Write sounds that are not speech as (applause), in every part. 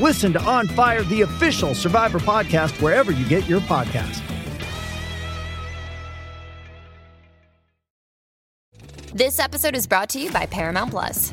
Listen to On Fire, the official Survivor podcast, wherever you get your podcast. This episode is brought to you by Paramount Plus.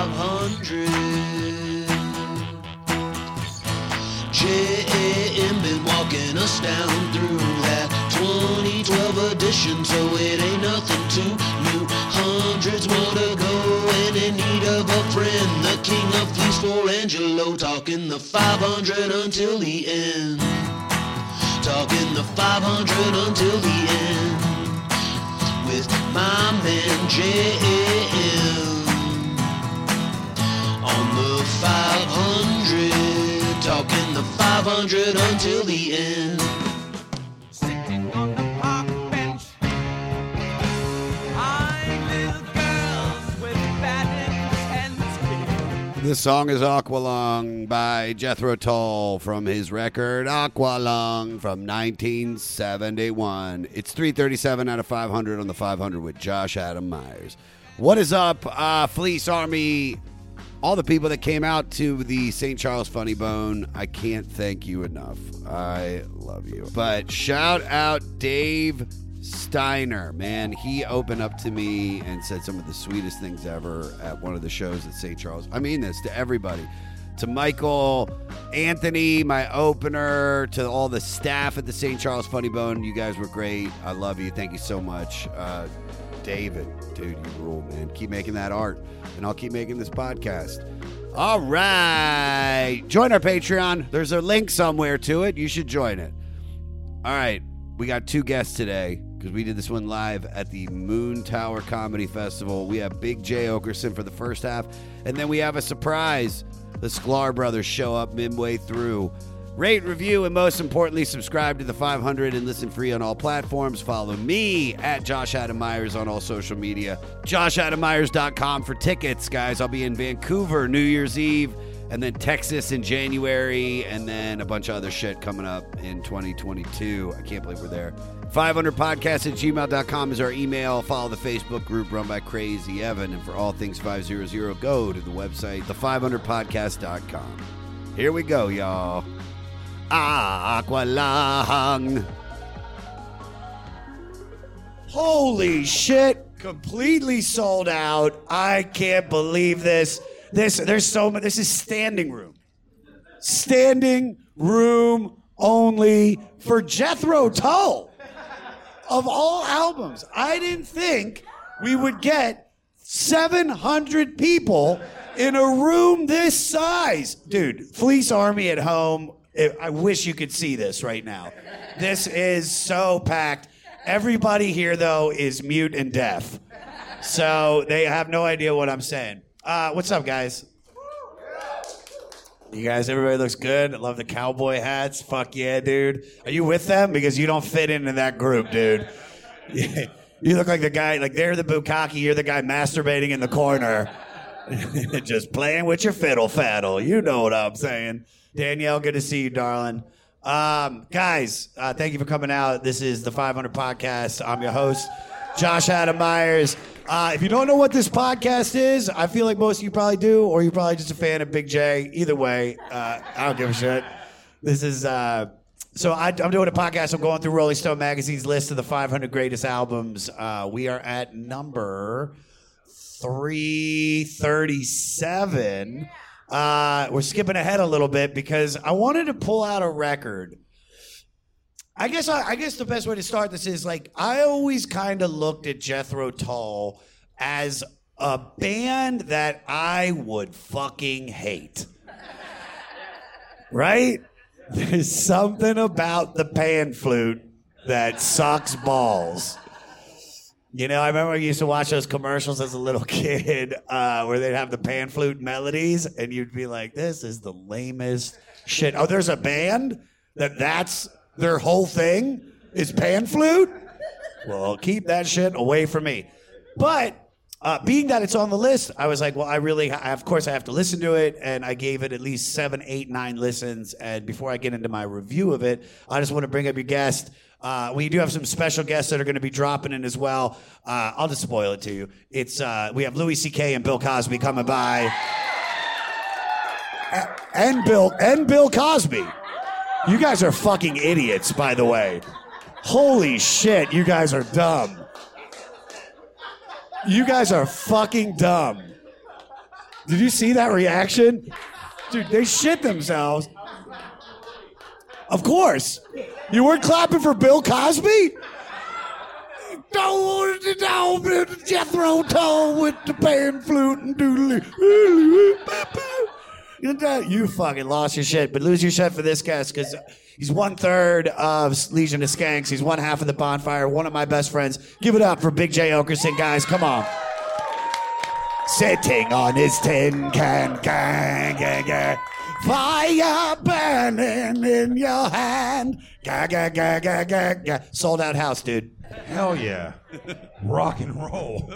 The 500. JM been walking us down through that 2012 edition, so it ain't nothing too new. Hundreds more to go, and in need of a friend. The king of fleece for Angelo, talking the 500 until the end. Talking the 500 until the end with my man JM on the 500, talking the 500 until the end. Sitting on the park bench, eyeing little girls with bad intentions. This song is Aqualung by Jethro Tull from his record Aqualung from 1971. It's 337 out of 500 on the 500 with Josh Adam Meyers. What is up, uh, Fleece Army? All the people that came out to the St. Charles Funny Bone, I can't thank you enough. I love you. But shout out Dave Steiner, man. He opened up to me and said some of the sweetest things ever at one of the shows at St. Charles. I mean this to everybody. To Michael, Anthony, my opener, to all the staff at the St. Charles Funny Bone. You guys were great. I love you. Thank you so much. Uh, David, dude, you rule, man. Keep making that art, and I'll keep making this podcast. All right. Join our Patreon. There's a link somewhere to it. You should join it. All right. We got two guests today because we did this one live at the Moontower Comedy Festival. We have Big Jay Oakerson for the first half, and then we have a surprise. The Sklar brothers show up midway through. Rate, review, and most importantly, subscribe to the 500 and listen free on all platforms. Follow me at Josh Adam Meyers on all social media. JoshAdamMeyers.com for tickets, guys. I'll be in Vancouver New Year's Eve, and then Texas in January, and then a bunch of other shit coming up in 2022. I can't believe we're there. 500podcast at gmail.com is our email. Follow the Facebook group run by Crazy Evan. And for all things 500, go to the website, the500podcast.com. Here we go, y'all. Aqualung. Holy shit. Completely sold out. I can't believe this. This there's so much this is standing room. Standing room only for Jethro Tull. Of all albums, I didn't think we would get 700 people in a room this size. Dude, Fleece Army at home. I- I wish you could see this right now. This is so packed. Everybody here, though, is mute and deaf. So they have no idea what I'm saying. Uh, what's up, guys? You guys, everybody looks good. I love the cowboy hats. Fuck yeah, dude. Are you with them? Because you don't fit into that group, dude. (laughs) You look like the guy, like they're the bukkake, you're the guy masturbating in the corner. (laughs) Just playing with your fiddle faddle. You know what I'm saying. Danielle, good to see you, darling. Um, guys, uh, thank you for coming out. This is the 500 Podcast. I'm your host, Josh Adam Meyers. Uh, if you don't know what this podcast is, I feel like most of you probably do, or you're probably just a fan of Big Jay. Either way, uh, I don't give a shit. This is uh, so I, I'm doing a podcast. I'm going through Rolling Stone magazine's list of the 500 greatest albums. Uh, we are at number 337. Uh, we're skipping ahead a little bit because I wanted to pull out a record. I guess I, I guess the best way to start this is like I always kind of looked at Jethro Tull as a band that I would fucking hate. Right? There's something about the pan flute that sucks balls. You know, I remember I used to watch those commercials as a little (laughs) kid uh, where they'd have the pan flute melodies, and you'd be like, this is the lamest shit. Oh, there's a band that that's their whole thing is pan flute? Well, keep that shit away from me. But uh, being that it's on the list, I was like, well, I really, I, of course, I have to listen to it, and I gave it at least seven, eight, nine listens. And before I get into my review of it, I just want to bring up your guest. Uh, we do have some special guests that are going to be dropping in as well. Uh, I'll just spoil it to you. It's uh, we have Louis C.K. and Bill Cosby coming by, and Bill and Bill Cosby. You guys are fucking idiots, by the way. Holy shit, you guys are dumb. You guys are fucking dumb. Did you see that reaction? Dude, they shit themselves. Of course. You weren't clapping for Bill Cosby? Don't down Jethro Tull with the pan flute and doodly. You fucking lost your shit, but lose your shit for this guest because he's one third of Legion of Skanks. He's one half of the bonfire. One of my best friends. Give it up for Big Jay Oakerson, guys. Come on. Sitting on his tin can, gang, gang, gang. Fire burning in your hand. Ga, ga, ga, ga, ga, ga. Sold out house, dude. Hell yeah. Rock and roll.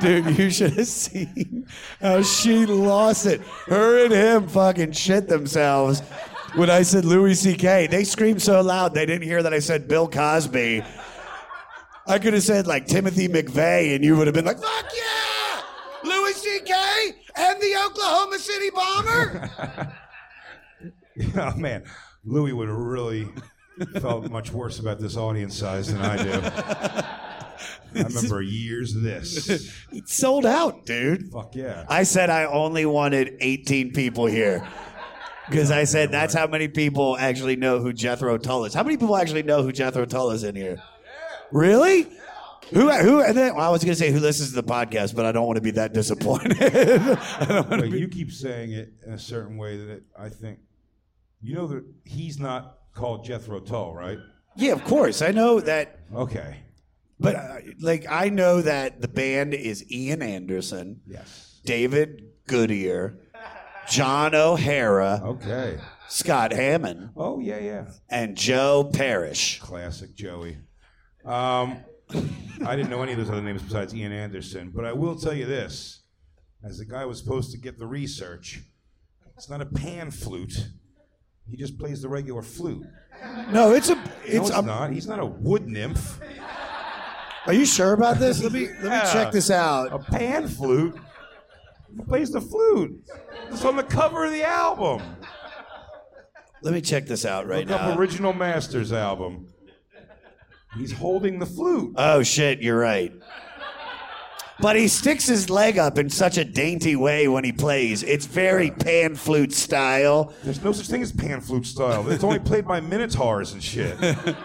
Dude, you should have seen how she lost it. Her and him fucking shit themselves when I said Louis C.K. They screamed so loud they didn't hear that I said Bill Cosby. I could have said like Timothy McVeigh, and you would have been like, "Fuck yeah, Louis C.K. and the Oklahoma City Bomber." (laughs) oh man, Louis would have really felt much worse about this audience size than I do. (laughs) I remember years of this. It's sold out, dude. Fuck yeah. I said I only wanted 18 people here. Because I said that's how many people actually know who Jethro Tull is. How many people actually know who Jethro Tull is in here? Really? Who? Who? Then, well, I was going to say who listens to the podcast, but I don't want to be that disappointed. (laughs) Want be- you keep saying it in a certain way that it, I think, you know that he's not called Jethro Tull, right? yeah, of course. I know that, Okay. but uh, like I know that the band is Ian Anderson, Yes. David Goodier, John O'Hara, Okay. Scott Hammond, Oh yeah, yeah. and Joe Parrish. Classic Joey. Um, I didn't know any of those other names besides Ian Anderson, but I will tell you this: as the guy was supposed to get the research, it's not a pan flute. He just plays the regular flute. No, it's a. No, It's. it's a, not. He's not a wood nymph. Are you sure about this? Let me let me Yeah. check this out. A pan flute. He plays the flute. It's on the cover of the album. Let me check this out right Look up now. Original Masters album. He's holding the flute. Oh shit, you're right. But he sticks his leg up in such a dainty way when he plays. It's very pan flute style. There's no such thing as pan flute style. It's only played by minotaurs and shit. (laughs)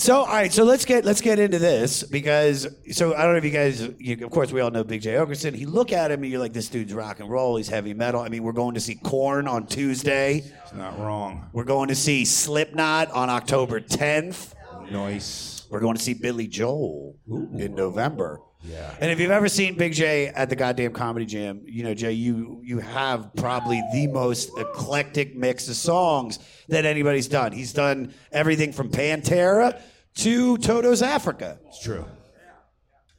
So all right, so let's get let's get into this because so I don't know if you guys, you, of course, we all know Big Jay Oakerson. You look at him and you're like, this dude's rock and roll. He's heavy metal. I mean, we're going to see Korn on Tuesday. It's not wrong. We're going to see Slipknot on October 10th. Nice. We're going to see Billy Joel in November. Yeah. And if you've ever seen Big Jay at the goddamn comedy jam, you know, Jay, you you have probably the most eclectic mix of songs that anybody's done. He's done everything from Pantera to Toto's Africa. It's true.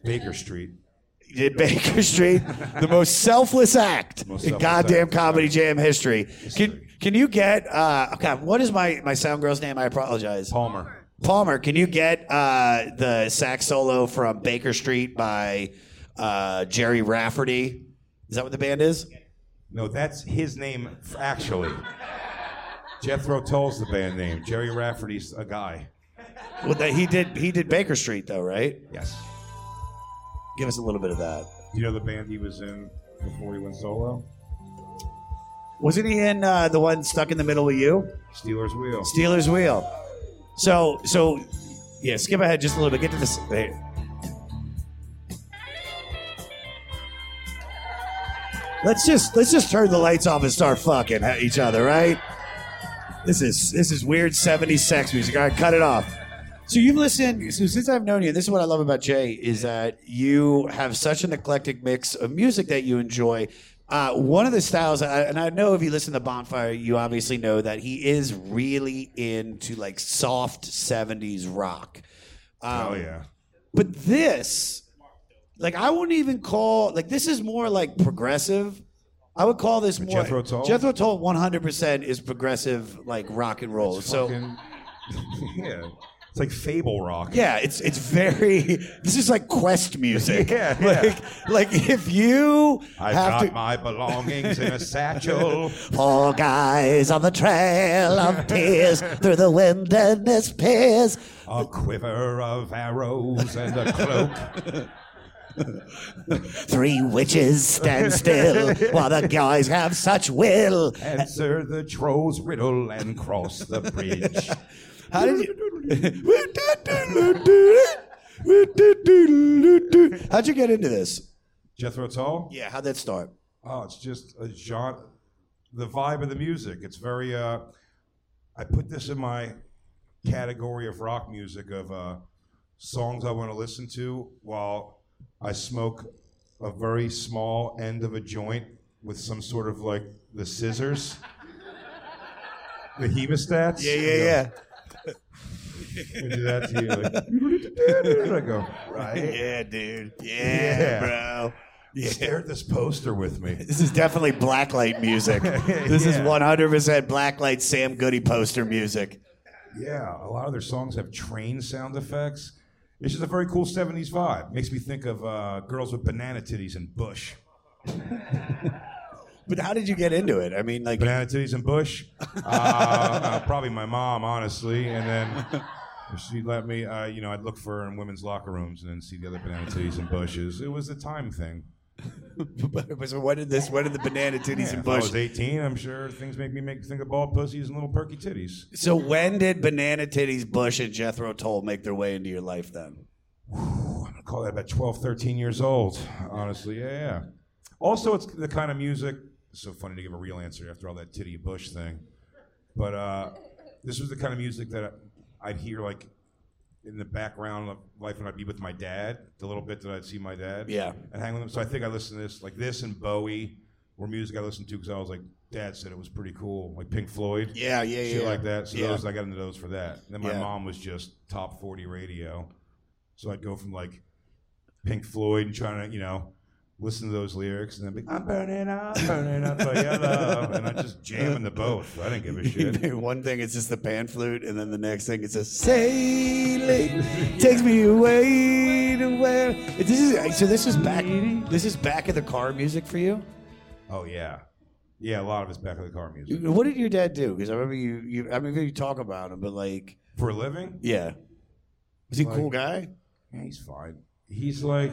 Baker Street. Did Baker Street, the most selfless act Most in selfless goddamn act. comedy jam history. Can can you get uh God, what is my my sound girl's name? I apologize. Palmer. Palmer, can you get uh, the sax solo from Baker Street by uh, Gerry Rafferty? Is that what the band is? No, that's his name, actually. Jethro Tull's the band name. Gerry Rafferty's a guy. Well, that, he did. He did Baker Street though, right? Yes. Give us a little bit of that. Do you know the band he was in before he went solo. Wasn't he in uh, the one stuck in the middle of you? Stealers Wheel. Stealers wheel. So so yeah, skip ahead just a little bit. Get to this. hey. Let's just let's just turn the lights off and start fucking each other, right? This is this is weird 70s sex music. All right, cut it off. So you've listened so since I've known you, this is what I love about Jay is that you have such an eclectic mix of music that you enjoy. Uh, one of the styles, and I know if you listen to Bonfire, you obviously know that he is really into like soft '70s rock. Um, Oh yeah. But this, like, I wouldn't even call like this is more like progressive. I would call this more Jethro Tull? Jethro Tull 100% is progressive like rock and roll. so Fucking- (laughs) yeah, it's like Fable Rock. yeah, it's it's very. (laughs) This is like quest music. (laughs) Yeah, yeah. Like, like if you I've have got to. my belongings in a satchel. (laughs) Four guys on the trail of tears through the wind and wilderness peers. A quiver of arrows and a cloak. Three witches stand still while the guys have such will. Answer the troll's riddle and cross the bridge. How did you? How'd you get into this? Jethro Tull? Yeah, how'd that start? Oh, it's just a genre, the vibe of the music. It's very. Uh, I put this in my category of rock music of uh, songs I want to listen to while I smoke a very small end of a joint with some sort of like the scissors, (laughs) the hemostats. Yeah, yeah, yeah. I do that to you. Like, I go right. Yeah, dude. Yeah, Yeah. bro. Stare at this poster with me. This is definitely blacklight music. (laughs) This is Yeah. 100% blacklight Sam Goody poster music. Yeah, a lot of their songs have train sound effects. It's just a very cool 70s vibe. Makes me think of uh, girls with banana titties and Bush. (laughs) But how did you get into it? I mean, like, Banana titties and Bush? Uh, (laughs) uh, probably my mom, honestly. And then she'd let me, uh, you know, I'd look for her in women's locker rooms and then see the other banana titties and Bushes. It was a time thing. (laughs) so when did this? What did the banana titties Yeah, and if I was 18, I'm sure things make me make think of bald pussies and little perky titties. So when did banana titties, Bush, and Jethro Tull make their way into your life? Then I'm gonna call that about 12, 13 years old. Honestly, yeah, yeah. Also, it's the kind of music. It's so funny to give a real answer after all that titty bush thing, but uh, this was the kind of music that I'd hear like in the background of life when I'd be with my dad. The little bit that I'd see my dad, Yeah. and hang with him. So I think I listened to this like this and Bowie were music I listened to because I was like, Dad said it was pretty cool, like Pink Floyd. Yeah, yeah, shit yeah. like that. So Yeah. those I got into those for that. And then my Yeah. mom was just top forty radio. So I'd go from like Pink Floyd and trying to, you know, listen to those lyrics and then be, I'm burning up, burning up for your love. And I just jam into both. I didn't give a (laughs) shit. One thing it's just the pan flute, and then the next thing it's a sailing takes me away to where. This is so. This is back. This is back of the car music for you. Oh yeah. Yeah, a lot of it's back of the car music. What did your dad do? Because I remember you. You. I remember you talk about him, but like, For a living? yeah, was he a cool guy? Yeah, he's fine. He's like,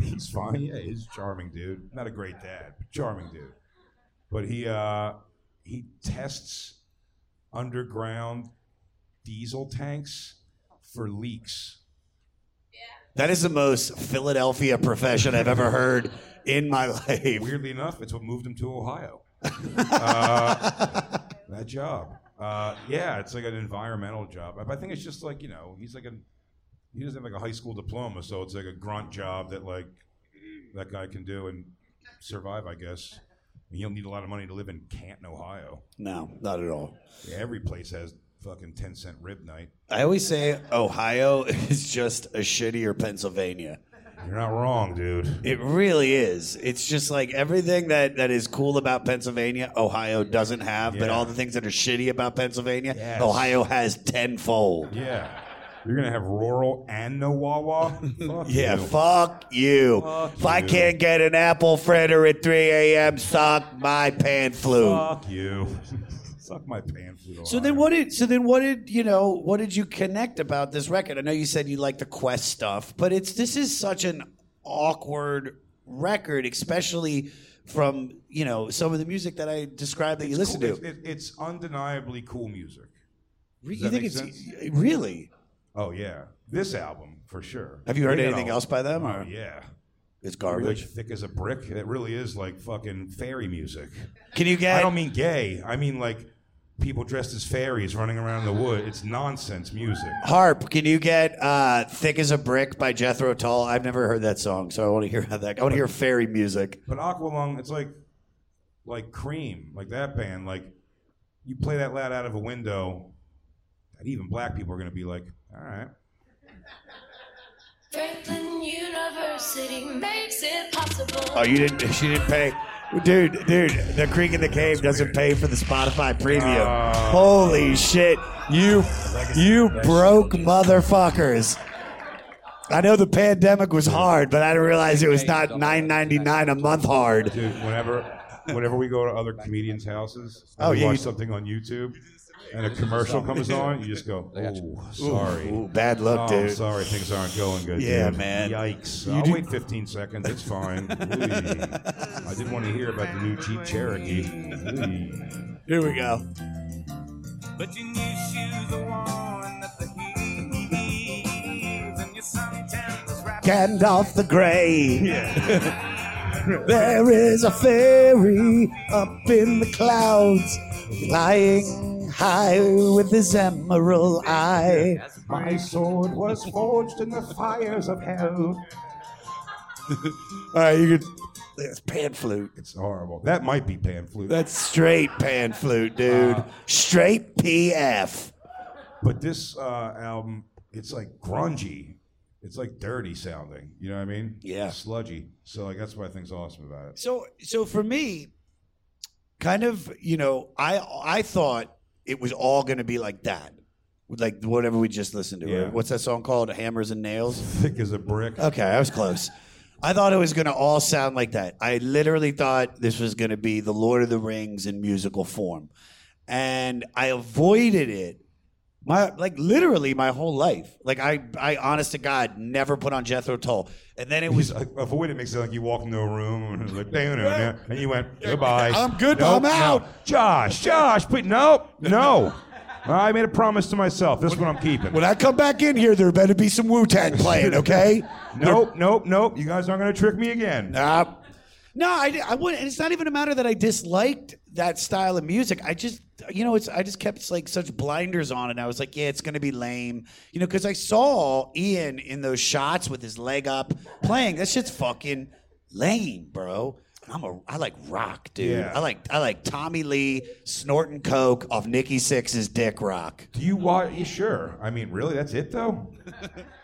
he's fine. Yeah, he's a charming dude. Not a great dad, but charming dude. But he uh, he tests underground diesel tanks for leaks. That is the most Philadelphia profession I've ever heard in my life. Weirdly enough, it's what moved him to Ohio. (laughs) uh, that job. Uh, yeah, it's like an environmental job. I I think it's just like you know, he's like a he doesn't have like a high school diploma, so it's like a grunt job that like that guy can do and survive, I guess. And he'll need a lot of money to live in Canton, Ohio. No, not at all. Yeah, every place has fucking ten cent rib night. I always say Ohio is just a shittier Pennsylvania. You're not wrong, dude. It really is. It's just like everything that, that is cool about Pennsylvania, Ohio doesn't have, but Yeah. all the things that are shitty about Pennsylvania, Yes. Ohio has tenfold. Yeah. You're gonna have rural and no Wawa. (laughs) Fuck Yeah, you. fuck you. Fuck if I can't get an apple fritter at 3 a.m., suck my pan flute. Fuck you. (laughs) Suck my pan flute. So then what did so then what did you know what did you connect about this record? I know you said you like the Quest stuff, but it's this is such an awkward record, especially from you know some of the music that I described that you listen cool. to. It- it- it's undeniably cool music. Does you that think make it's sense? really? Oh yeah, this album for sure. Have you heard They got anything else by them, Oh or- yeah, It's Really garbage. thick as a brick. It really is like fucking fairy music. Can you get? I don't mean gay. I mean like people dressed as fairies running around in the wood. It's nonsense music. Harp, can you get uh, "Thick as a Brick" by Jethro Tull? I've never heard that song, so I want to hear how that. I want to hear fairy music. But Aqualung, it's like like Cream, like that band. Like you play that loud out of a window, and even black people are gonna be like, all right. Franklin University makes it possible. Oh, you didn't? She didn't pay, dude. Dude, the Creek in the Cave doesn't pay for the Spotify Premium. Oh. Holy shit! You, you broke motherfuckers. I know the pandemic was hard, but I didn't realize it was not nine ninety nine a month hard. Dude, whenever whenever we go to other comedians' houses, and Oh, we yeah, watch you- something on YouTube, and a commercial comes on, you just go, "Oh, sorry, Ooh, bad luck, oh, dude. Sorry, things aren't going good." Yeah, dude. man. Yikes! You I'll do- wait 15 seconds. It's fine. (laughs) Ooh. I didn't want to hear about the new Jeep Cherokee. Ooh. Here we go. But you knew she was the one that the heels and your sometimes was wrapped Gandalf the Grey. (laughs) there is a fairy up in the clouds, flying high with his emerald eye. My sword was forged in the fires of hell. (laughs) All right, you could. It's pan flute. It's horrible. That might be pan flute. That's straight pan flute, dude. straight PF. But this uh, album, it's like grungy. It's like dirty sounding. You know what I mean? Yeah. Sludgy. So like that's why I think's awesome about it. So, so for me, kind of, you know, I I thought it was all going to be like that, like whatever we just listened to. Yeah. What's that song called? Hammers and Nails. Thick as a brick. Okay, I was close. I thought it was going to all sound like that. I literally thought this was going to be the Lord of the Rings in musical form, and I avoided it. My like literally my whole life. Like I, I honest to God, never put on Jethro Tull, and then it was. Just, uh, avoid it makes it like you walk into a room and like, "Damn it," and you went, goodbye. I'm good, Nope, I'm no. out. Josh, Josh, but no, no. I made a promise to myself. This one I'm keeping. When I come back in here, there better be some Wu Tang playing, (laughs) okay? nope, nope, nope. You guys aren't going to trick me again. Nah. No, I, I wouldn't. and It's not even a matter that I disliked that style of music. I just, you know, it's I just kept like such blinders on, and I was like, yeah, it's gonna be lame, you know, because I saw Ian in those shots with his leg up playing. That shit's fucking lame, bro. I'm a, I like rock, dude. Yeah. I like, I like Tommy Lee snorting coke off Nikki Sixx's dick rock. Do you want? You sure? I mean, really? That's it though. (laughs)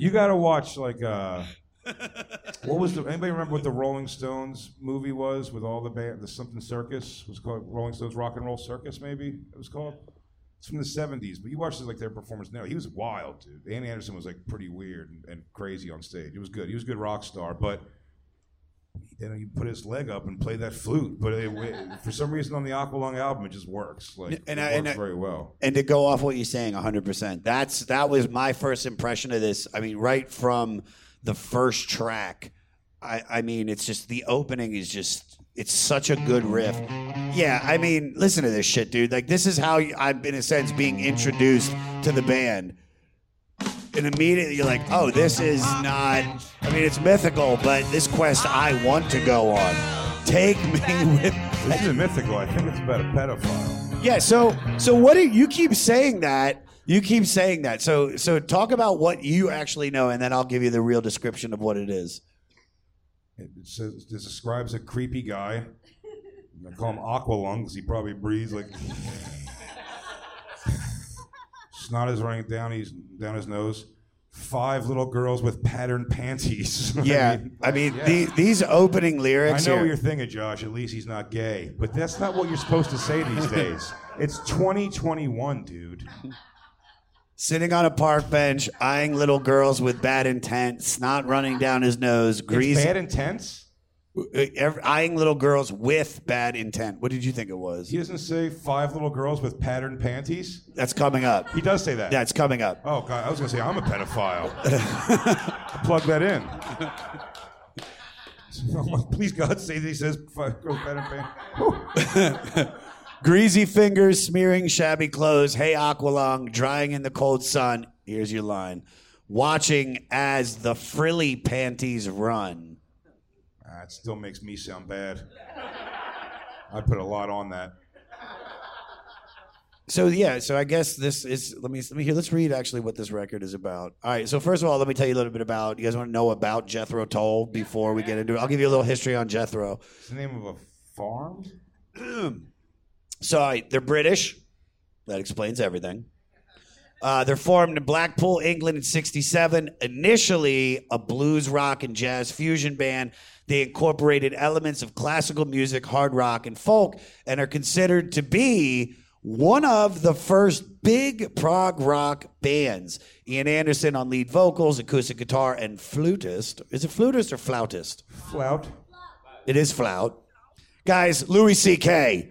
you got to watch like uh, (laughs) what was the? Anybody remember what the Rolling Stones movie was with all the band? The something circus was called Rolling Stones Rock and Roll Circus. Maybe it was called. It's from the '70s, but you watch like their performance now. He was wild, dude. Andy Anderson was like pretty weird and, and crazy on stage. It was good. He was a good rock star, but. Then he put his leg up and play that flute, but it, for some reason on the Aqualung album it just works. Like And it I- works I- very well. And to go off what you're saying, 100%. That's that was my first impression of this. I mean, right from the first track. I, I mean, it's just the opening is just it's such a good riff. Yeah, I mean, listen to this shit, dude. Like this is how I'm in a sense being introduced to the band. And immediately you're like, oh, this is not. I mean, it's mythical, but this quest I want to go on. Take me (laughs) with. This isn't mythical. I think it's about a pedophile. Yeah. So, so what do you keep saying that? You keep saying that. So, so talk about what you actually know, and then I'll give you the real description of what it is. It says describes a creepy guy. I call him Aqualung because he probably breathes like snot running down his down his nose. Five little girls with patterned panties. (laughs) I Yeah, mean, I mean, yeah. the, these opening lyrics. I know here- what you're thinking, Josh. At least he's not gay, but that's not what you're supposed to say these (laughs) days. It's 2021, dude. Sitting on a park bench, eyeing little girls with bad intent, snot running down his nose, It's greasy. bad intense. Eyeing little girls with bad intent. What did you think it was? He doesn't say five little girls with patterned panties. That's coming up. He does say that. Yeah, it's coming up. Oh God, I was gonna say I'm a pedophile. (laughs) Plug that in. (laughs) Please God, say that he says five girls patterned panties. (laughs) Greasy fingers smearing shabby clothes. Hey, Aqualung, drying in the cold sun. Here's your line. Watching as the frilly panties run. Ah, it still makes me sound bad. I put a lot on that. So yeah, so I guess this is let me let me hear let's read actually what this record is about. All right, so first of all, let me tell you a little bit about you guys want to know about Jethro Tull before we get into it. I'll give you a little history on Jethro. It's the name of a farm. (clears throat) So right, they're British. That explains everything. Uh, they're formed in Blackpool, England in 67. Initially a blues rock and jazz fusion band, they incorporated elements of classical music, hard rock, and folk, and are considered to be one of the first big prog rock bands. Ian Anderson on lead vocals, acoustic guitar, and flutist. Is it flutist or flautist? Flout. It is flout. Guys, Louis C.K.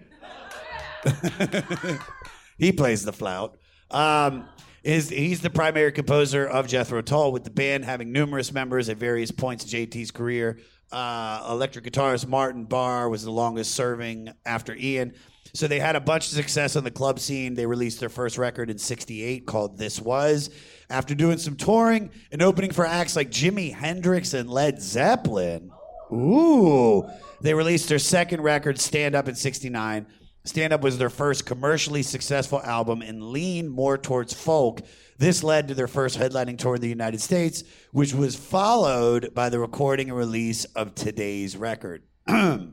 (laughs) he plays the flout. Um, is he's the primary composer of Jethro Tull, with the band having numerous members at various points in JT's career. Uh, electric guitarist Martin Barre was the longest serving after Ian. So they had a bunch of success on the club scene. They released their first record in '68 called "This Was." After doing some touring and opening for acts like Jimi Hendrix and Led Zeppelin, Ooh. They released their second record, Stand Up, in 69. Stand Up was their first commercially successful album and leaned more towards folk. This led to their first headlining tour in the United States, which was followed by the recording and release of today's record. (clears throat)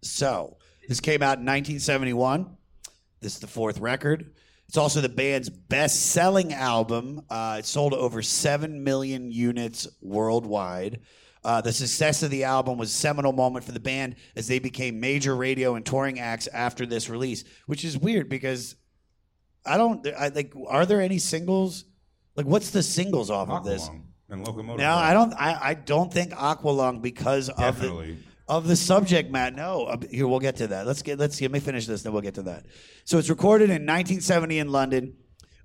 so, this came out in 1971. This is the fourth record. It's also the band's best selling album. Uh, it sold over 7 million units worldwide. Uh, the success of the album was a seminal moment for the band as they became major radio and touring acts after this release, which is weird because I don't I like are there any singles? Like what's the singles off of this? Aqualung and locomotive. No, I don't I, I don't think Aqualung because of the, of the subject matter. No, uh, here we'll get to that. Let's get let's let me finish this, then we'll get to that. So it's recorded in 1970 in London.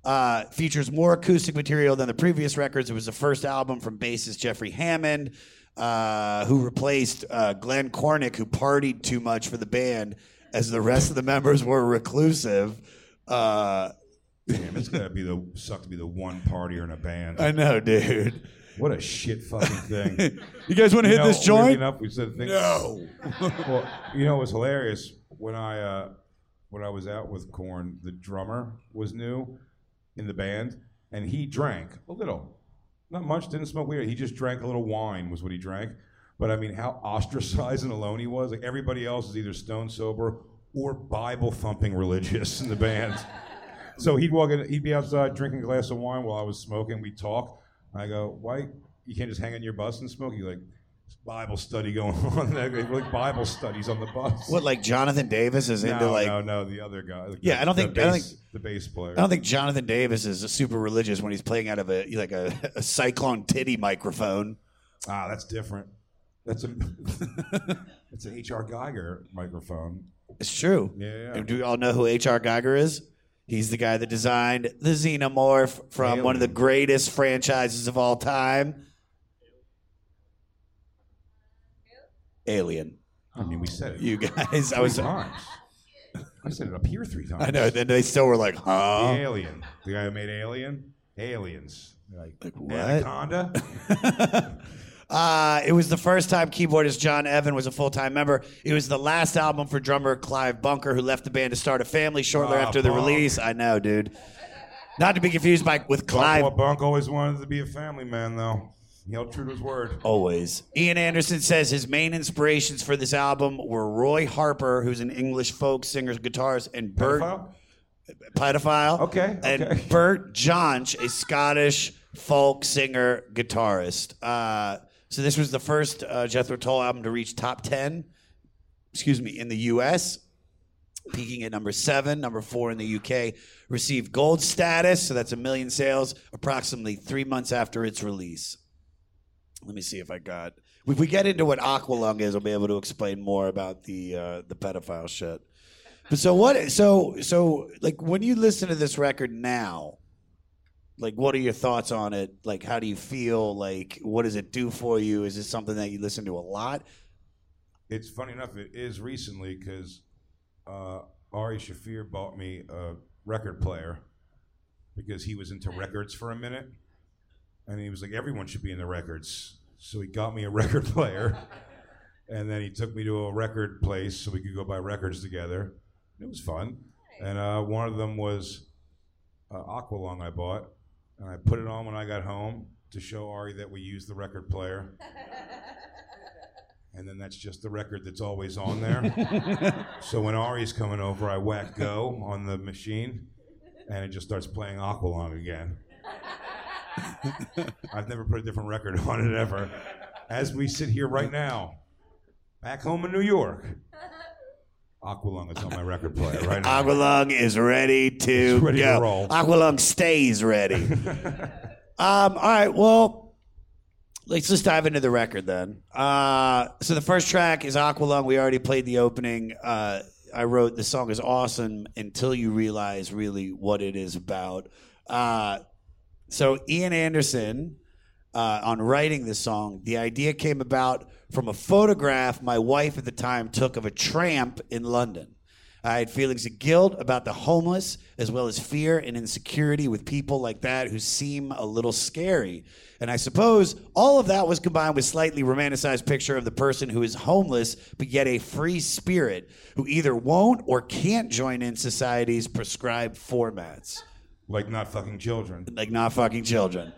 Uh, features more acoustic material than the previous records. It was the first album from bassist Jeffrey Hammond, uh, who replaced uh, Glenn Cornick, who partied too much for the band, as the rest of the members were reclusive. Uh, Damn, it's gotta be the suck to be the one partier in a band. I know, dude. What a shit fucking thing. (laughs) You guys wanna hit know, this joint? Enough, we said things. No. (laughs) well, you know, it was hilarious when I uh, when I was out with Korn. The drummer was new in the band, and he drank a little, not much. Didn't smoke weed. He just drank a little wine. Was what he drank. But I mean, how ostracized and alone he was. Like everybody else is either stone sober or Bible thumping religious in the band. (laughs) So he'd walk in, he'd be outside drinking a glass of wine while I was smoking. We'd talk. I go, why you can't just hang on your bus and smoke? He's like, "There's Bible study going (laughs) on. like Bible studies on the bus. What, like Jonathan Davis is into no, like? no, no, the other guy. like Yeah, the- I don't think- I don't think- the bass player. I don't think Jonathan Davis is super religious when he's playing out of a like a, a cyclone titty microphone. Ah, that's different. That's a (laughs) it's an H.R. Giger microphone. It's true. Yeah, yeah. Do you all know who H.R. Giger is? He's the guy that designed the Xenomorph from one of the greatest franchises of all time. Alien. I mean, we said it. You guys, I three was. times. I said it up here three times. I know. Then they still were like, The "Huh." Alien, the guy who made Alien, aliens. They're Like, what? Anaconda? (laughs) Uh, it was the first time keyboardist John Evan was a full time member. It was the last album for drummer Clive Bunker, who left the band to start a family shortly Ah, after the Bunk. release. I know, dude. Not to be confused by with Clive. Clive. Bunk always wanted to be a family man, though. He held true to his word. Always. Ian Anderson says his main inspirations for this album were Roy Harper, who's an English folk singer, guitarist, and Bert Pedophile? pedophile. Okay, And okay. (laughs) Bert Jansch, a Scottish folk singer guitarist. Uh, so this was the first uh, Jethro Tull album to reach top ten. Excuse me, in the U.S. Peaking at number seven, number four in the UK, received gold status, so that's a million sales, approximately three months after its release. Let me see if I got. If we get into what Aqualung is, I'll be able to explain more about the uh, the pedophile shit. But so what? So so like when you listen to this record now, like what are your thoughts on it? Like how do you feel? Like what does it do for you? Is this something that you listen to a lot? It's funny enough, it is recently because uh, Ari Shaffir bought me a record player because he was into records for a minute. And he was like, everyone should be in the records. So he got me a (laughs) record player. and then he took me to a record place so we could go buy records together. It was fun. And uh, one of them was uh, Aqualung I bought. And I put it on when I got home to show Ari that we used the record player. (laughs) and then that's just the record that's always on there. (laughs) so when Ari's coming over, I whack go on the machine, and it just starts playing Aqualung again. I've never put a different record (laughs) on it ever. As we sit here right now, back home in New York, Aqualung is on my record player right now. Aqualung is ready to It's ready to go. roll. Aqualung stays ready. (laughs) um, all right, well, let's just dive into the record then. Uh, so the first track is Aqualung. We already played the opening. Uh, I wrote the song is awesome until you realize really what it is about. Uh, so Ian Anderson, uh, on writing this song, the idea came about from a photograph my wife at the time took of a tramp in London. I had feelings of guilt about the homeless, as well as fear and insecurity with people like that who seem a little scary. And I suppose all of that was combined with slightly romanticized picture of the person who is homeless, but yet a free spirit who either won't or can't join in society's prescribed formats. Like not fucking children. Like not fucking children.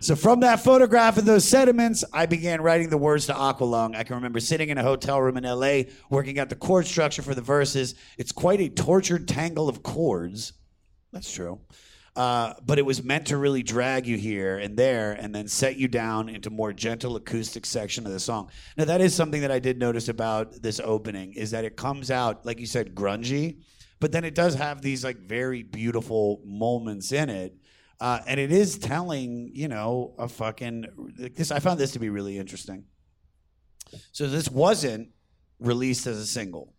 So from that photograph and those sediments, I began writing the words to Aqualung. I can remember sitting in a hotel room in LA, working out the chord structure for the verses. It's quite a tortured tangle of chords. That's true. Uh, but it was meant to really drag you here and there and then set you down into more gentle acoustic section of the song. Now that is something that I did notice about this opening is that it comes out, like you said, grungy, but then it does have these like very beautiful moments in it. Uh, and it is telling, you know, a fucking this. I found this to be really interesting. So this wasn't released as a single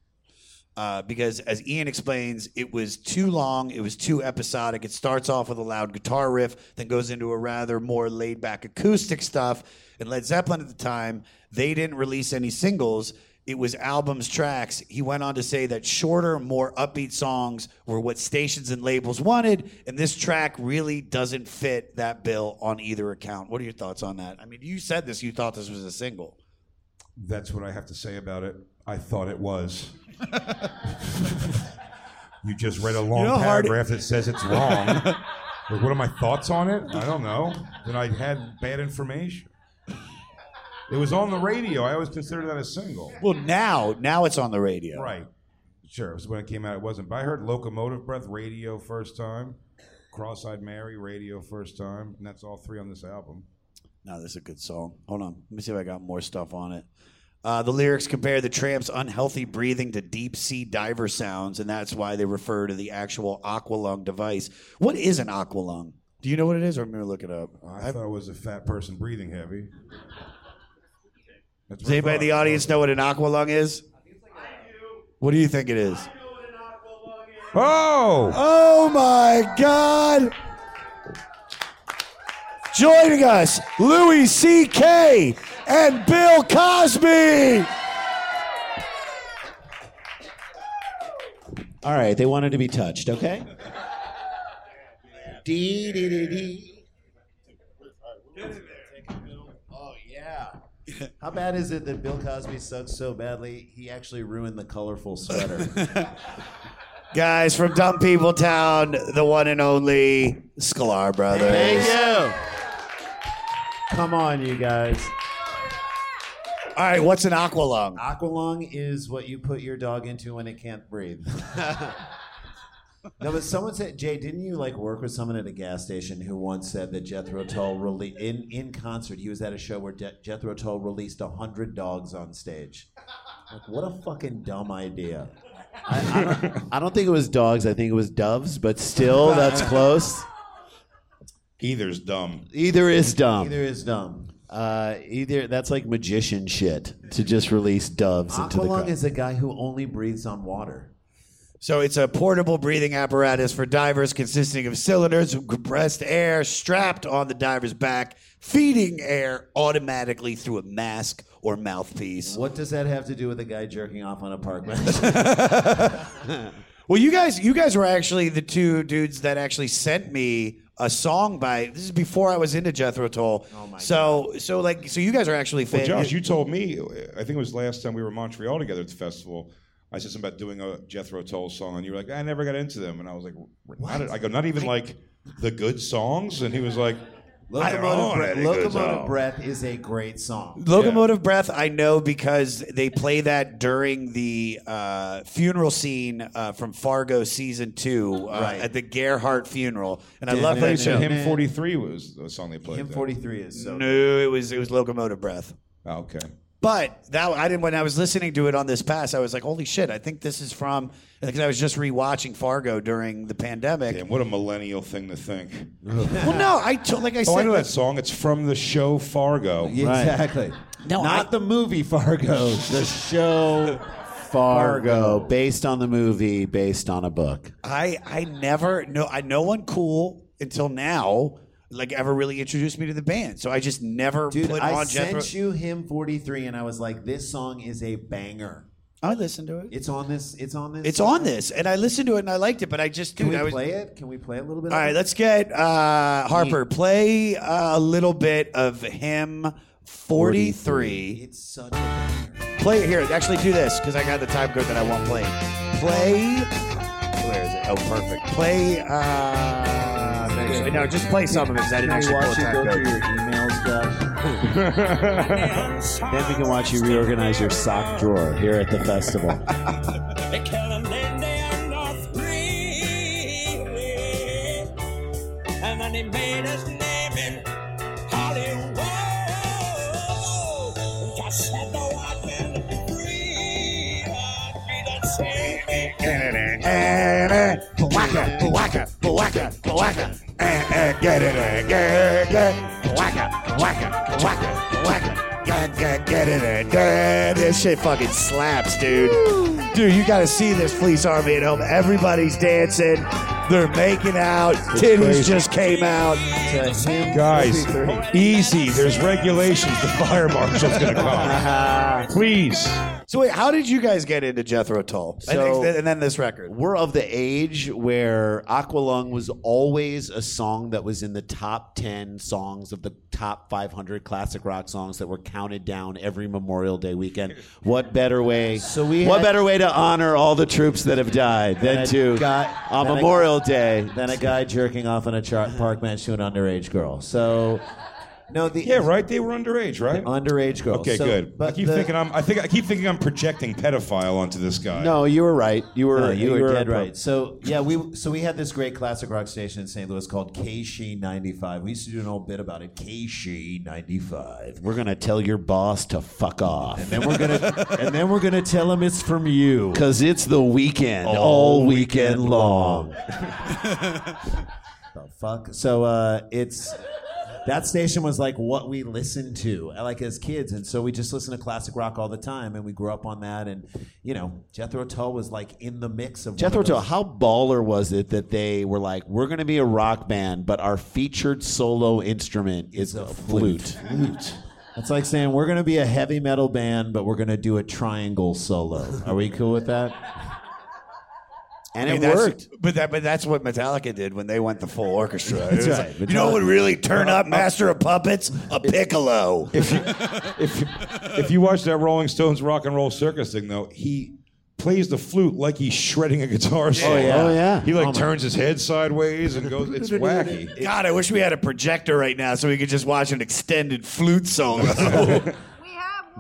uh, because, as Ian explains, it was too long. It was too episodic. It starts off with a loud guitar riff, then goes into a rather more laid back acoustic stuff. And Led Zeppelin at the time, they didn't release any singles. It was albums, tracks. He went on to say that shorter, more upbeat songs were what stations and labels wanted, and this track really doesn't fit that bill on either account. What are your thoughts on that? I mean, you said this, you thought this was a single. That's what I have to say about it. I thought it was. (laughs) you just read a long You know hard it- paragraph that says it's wrong. like, what are my thoughts on it? I don't know. Then I had bad information. It was on the radio. I always considered that a single. Well, now, now it's on the radio. Right. Sure. It was when it came out. It wasn't. But I heard Locomotive Breath radio first time, Cross Eyed Mary radio first time, and that's all three on this album. Now this is a good song. Hold on. Let me see if I got more stuff on it. Uh, the lyrics compare the tramp's unhealthy breathing to deep sea diver sounds, and that's why they refer to the actual aqualung device. What is an aqualung? Do you know what it is, or I'm going to look it up? I thought it was a fat person breathing heavy. That's Does what I anybody in the audience know what an aqua lung is? What do you think it is? Oh! Oh my God! Joining us, Louis C.K. and Bill Cosby. All right, they wanted to be touched, okay? Dee dee dee dee. Yeah. How bad is it that Bill Cosby sucks so badly he actually ruined the colorful sweater? (laughs) Guys from Dumb People Town, the one and only Sklar Brothers. Thank you. Come on, you guys. All right, what's an aqualung? Aqualung is what you put your dog into when it can't breathe. (laughs) no, but someone said, Jay, didn't you like work with someone at a gas station who once said that Jethro Tull rele- in in concert? He was at a show where De- Jethro Tull released hundred dogs on stage. Like, what a fucking dumb idea. I, I, don't, I don't think it was dogs. I think it was doves, but still, that's (laughs) close. Either's dumb. Either is dumb. Either is dumb. Uh, either that's like magician shit to just release doves into the Aqualung crowd. is a guy who only breathes on water. So it's a portable breathing apparatus for divers consisting of cylinders of compressed air strapped on the diver's back, feeding air automatically through a mask or mouthpiece. What does that have to do with a guy jerking off on a park bench? (laughs) (laughs) Well, you guys, you guys were actually the two dudes that actually sent me a song by. This is before I was into Jethro Tull. Oh my so, so like, so you guys are actually Well, Josh, you told me, I think it was last time we were in Montreal together at the festival. I said something about doing a Jethro Tull song, and you were like, I never got into them. And I was like, not I go, not even like the good songs? And he was like, I don't know. Locomotive, Bre- Locomotive. Breath is a great song. Locomotive Breath, I know because they play that during the uh, funeral scene uh, from Fargo season two uh, Right. at the Gerhardt funeral, and I I love thought you that. said show. Hymn 43 was the song they played. Hymn there. 43 is so. No, it was it was Locomotive Breath. Oh, okay. But that I didn't when I was listening to it on this pass, I was like, "Holy shit! I think this is from." Because I was just rewatching Fargo during the pandemic. Damn, what a millennial thing to think. (laughs) Well, no, I told like I oh, I know that song. It's from the show Fargo. Exactly. No, not I- the movie Fargo, (laughs) the show Fargo, based on the movie, based on a book. I I never no I no one cool until now like ever really introduced me to the band. So I just never Dude, put I on sent Jethro. you Hymn 43, and I was like, this song is a banger. I listened to it. It's on this. It's on this. It's on this, and I listened to it and I liked it, but I just Can dude, we I was, play it? Can we play a little bit? All of right, it? let's get uh, Harper play uh, a little bit of him. Forty-three. It's such a banger. Play it here. Actually, do this because I got the time code that I want playing. Play. Play. Where is it? Oh, perfect. Play. Uh, actually, no, just play some of it. 'cause I didn't actually watch pull you a go through your emails, Josh? then we can watch you reorganize your sock drawer here at the festival. (laughs) And then he made his get it, eh, get, get, waka, waka, waka, waka, get, get, get it, eh, get. This shit fucking slaps, dude. Dude, you gotta see this Fleece Army at home. Everybody's dancing. They're making out. Titties crazy. just came out. Guys, easy. There's regulations. The fire marshal's to come. (laughs) Please. So wait, how did you guys get into Jethro Tull? So- think- and then this record. We're of the age where Aqualung was always a song that was in the top 10 songs of the top 500 classic rock songs that were counted down every Memorial Day weekend. What better way? So we what had- better way to honor all the troops that have died than to on Memorial Day than a guy jerking off on a char- park bench to an underage girl. So, no, the Yeah, right. They were underage, right? underage girl. Okay, So- good. I But keep the- thinking I'm. I think I keep thinking I'm projecting pedophile onto this guy. No, you were right. You were No, you, were, dead pro- right. So yeah, we so we had this great classic rock station in St. Louis called KSHE 95. We used to do an old bit about it. KSHE 95. We're gonna tell your boss to fuck off. And then we're gonna and then we're gonna tell him it's from you. Cause it's the weekend, all, All weekend, weekend long. (laughs) The fuck. So uh, it's that station was like what we listened to, like as kids, and so we just listened to classic rock all the time, and we grew up on that. And you know, Jethro Tull was like in the mix of Jethro Tull, how baller was it that they were like, we're gonna be a rock band, but our featured solo instrument is a flute. flute. It's like saying we're gonna be a heavy metal band, but we're gonna do a triangle solo. Are we cool with that? And I mean, it worked. But that, but that's what Metallica did when they went the full orchestra. That's right. like, you know what would really turn up Master of Puppets? A piccolo. If you watch that Rolling Stones rock and roll circus thing, though, he plays the flute like he's shredding a guitar oh, solo. Oh, yeah. Oh, yeah. He like Oh, turns his head sideways and goes. It's wacky. God, I wish we had a projector right now so we could just watch an extended flute solo. (laughs)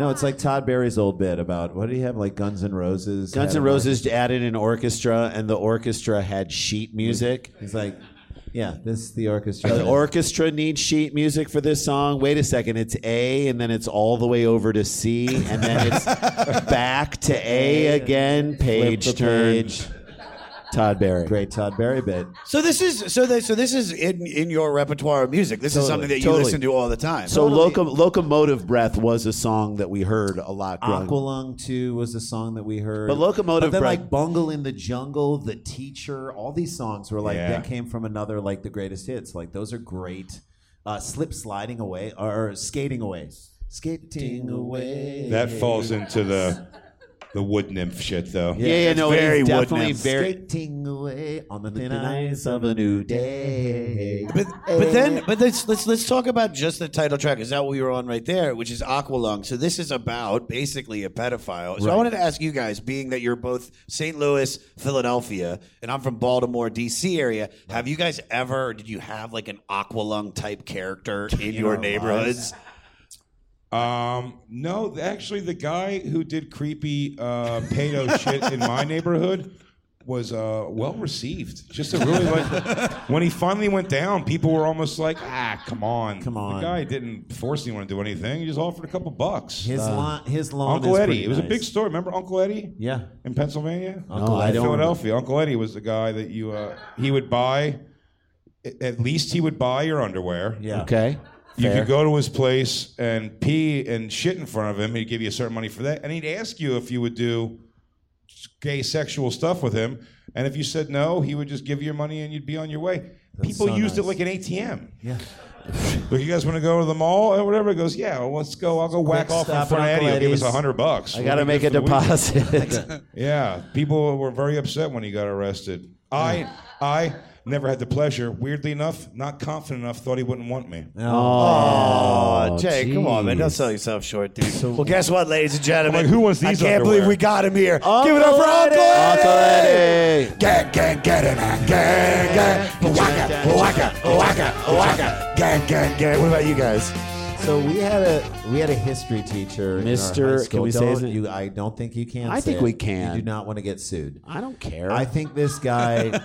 No, it's like Todd Barry's old bit about what did he have? Like Guns N' Roses. Guns N' Roses added an orchestra, and the orchestra had sheet music. He's like, yeah, this the orchestra. The orchestra needs sheet music for this song. Wait a second, it's A, and then it's all the way over to C, and then it's (laughs) back to A again. Page turn. page. Todd Barry. Great Todd Barry bit. so this is so this, so this is in in your repertoire of music. This is Totally, something that you totally. listen to all the time. So loco- locomotive breath was a song that we heard a lot. growing- Aqualung 2 was a song that we heard. But Locomotive But then Breath- like Bungle in the Jungle, The Teacher, all these songs were like Yeah. that came from another like the greatest hits. Like those are great. Uh, Slip sliding away or skating away. Skating away. That falls into the the wood nymph shit, though. Yeah, yeah, no, very it's wood definitely nymph. very. Skating away on the thin ice of a new day. But, but then, but let's let's let's talk about just the title track. Is that what we were on right there, which is Aqualung? So this is about basically a pedophile. So I wanted to ask you guys, being that you're both St. Louis, Philadelphia, and I'm from Baltimore, D.C. area. Have you guys ever? Or did you have like an Aqualung type character in your our neighborhoods? Um, no, actually, the guy who did creepy uh, pedo (laughs) shit in my neighborhood was uh, well received. Just a really like when he finally went down, people were almost like, "Ah, come on, Come on. The guy didn't force anyone to do anything. He just offered a couple bucks. His lawn, his lawn Uncle is Eddie. It was a big story. Remember Uncle Eddie? Yeah. in Pennsylvania. Uncle I Eddie. don't- Philadelphia. Uncle Eddie was the guy that you uh, he would buy. At least he would buy your underwear. Yeah. Okay. You Fair. could go to his place and pee and shit in front of him. He'd give you a certain money for that, and he'd ask you if you would do gay sexual stuff with him. And if you said no, he would just give you your money and you'd be on your way. People so used it like an ATM. Yeah. Look, you guys want to go to the mall or whatever? He goes, yeah, well, let's go. I'll go whack off in front of Eddie. He'll give us a hundred bucks. I got to make a good for the week. deposit. (laughs) (laughs) Yeah, people were very upset when he got arrested. I, I never had the pleasure. Weirdly enough, not confident enough, thought he wouldn't want me. Oh, Jay, come on, man! Don't sell yourself short, dude. well, guess what, ladies and gentlemen? I'm like, who wants these I can't underwear? believe we got him here. Give it up for Uncle Eddie! Uncle Eddie. Gang, gang, get it, gang, gang. Waka, waka, waka, waka. Gang, gang, gang. What about you guys? So we had a we had a history teacher, in our Mr. high can we say his Don't- name? You, I don't think you can. I say think it. we can. You do not want to get sued. I don't care. I think this guy,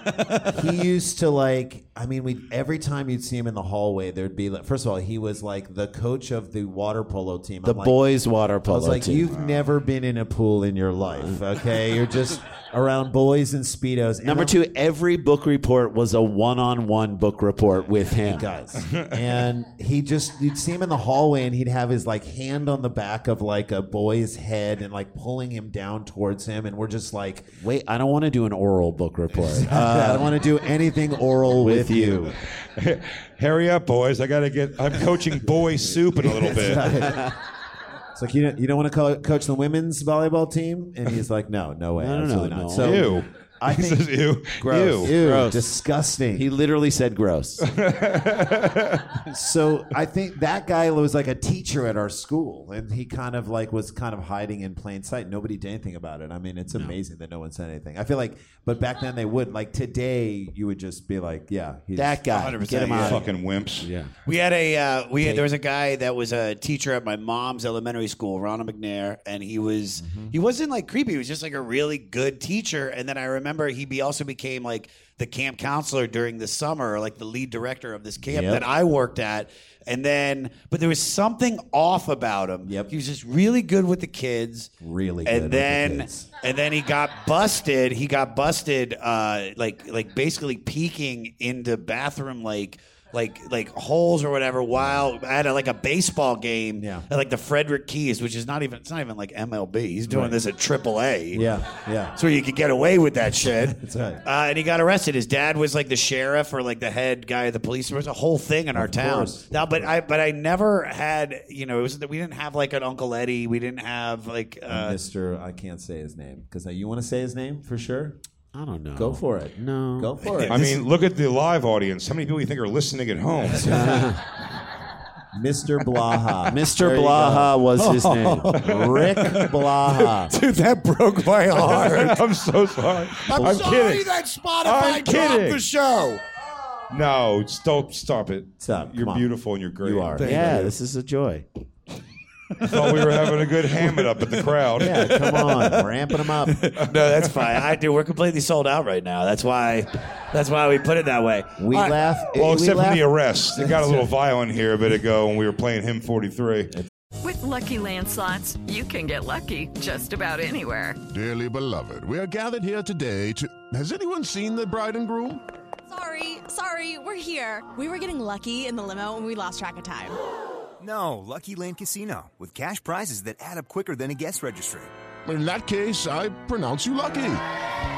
(laughs) he used to like. I mean, we every time you'd see him in the hallway, there'd be like. First of all, he was like the coach of the water polo team. the I'm like, boys' water I polo was like, team. you've never been in a pool in your life, (laughs) okay? You're just around boys and speedos. And Number I'm- two, every book report was a one-on-one book report with him. guys. and he just you'd see him in the hallway and he'd have his like hand on the back of like a boy's head and like pulling him down towards him and we're just like Wait, I don't want to do an oral book report. (laughs) Uh, I don't want to do anything oral with, you. (laughs) Hurry up, boys! I gotta get. I'm coaching boy soup in a little bit. It's like you don't, you don't want to co- coach the women's volleyball team and he's like no no way No, no, no, absolutely no. not. So Ew. I (laughs) He think says ew. gross. Ew. Ew, Gross. disgusting. he literally said gross. (laughs) so I think that guy was like a teacher at our school, and he kind of like was kind of hiding in plain sight. Nobody did anything about it. I mean, it's amazing that no one said anything. I feel like, but back then they would. Like today, you would just be like, "Yeah, he's that guy. 100%, Get him yeah. out. Fucking wimps. Yeah. We had a uh, we had, there was a guy that was a teacher at my mom's elementary school, Ronald McNair, and he was he wasn't like creepy. He was just like a really good teacher. And then I remember he be, also became like the camp counselor during the summer, like the lead director of this camp Yep. that I worked at. And then, but there was something off about him. Yep. he was just really good with the kids. really good. and with the then kids. and then he got busted. He got busted, uh, like like basically peeking into bathroom like like like holes or whatever while at a, like a baseball game. Yeah. at like the Frederick Keys, which is not even it's not even like MLB. He's doing this at AAA. yeah, yeah, So you could get away with that shit. (laughs) That's right. Uh, and he got arrested. His dad was like the sheriff or like the head guy of the police. There was a whole thing in our town. course. Now, but I but I never had you know it was that we didn't have like an Uncle Eddie. We didn't have like uh, Mister. I can't say his name because you want to say his name for sure. I don't know. Go for it. No. Go for it. I mean, look at the live audience. How many people you think are listening at home? (laughs) Mr. Blaha. (laughs) Mr. There Blaha was his (laughs) name. Rick Blaha. Dude, that broke my heart. I'm so sorry. I'm, sorry kidding. that Spotify I'm dropped kidding. the show. No, stop, stop it. Stop. You're Come on. beautiful and you're great. You are. Yeah, this is a joy. (laughs) Thought we were having a good ham it up at the crowd. Yeah, come on. We're amping them up. (laughs) no, that's fine. I do. We're completely sold out right now. That's why. That's why we put it that way. We All right. laugh. Well, we except laugh- for the arrest. It got a little violent here a bit ago when we were playing Hymn 43. With Lucky Land slots, you can get lucky just about anywhere. Dearly beloved, we are gathered here today to. Has anyone seen the bride and groom? Sorry, sorry, we're here. We were getting lucky in the limo and we lost track of time. No, Lucky Land Casino, with cash prizes that add up quicker than a guest registry. In that case, I pronounce you lucky.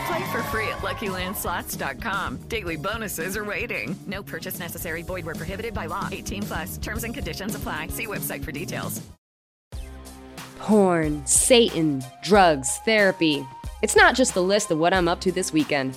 Play for free at LuckyLandSlots.com. Daily bonuses are waiting. No purchase necessary. Void where prohibited by law. 18 plus. Terms and conditions apply. See website for details. Porn, Satan, drugs, therapy. It's not just the list of what I'm up to this weekend.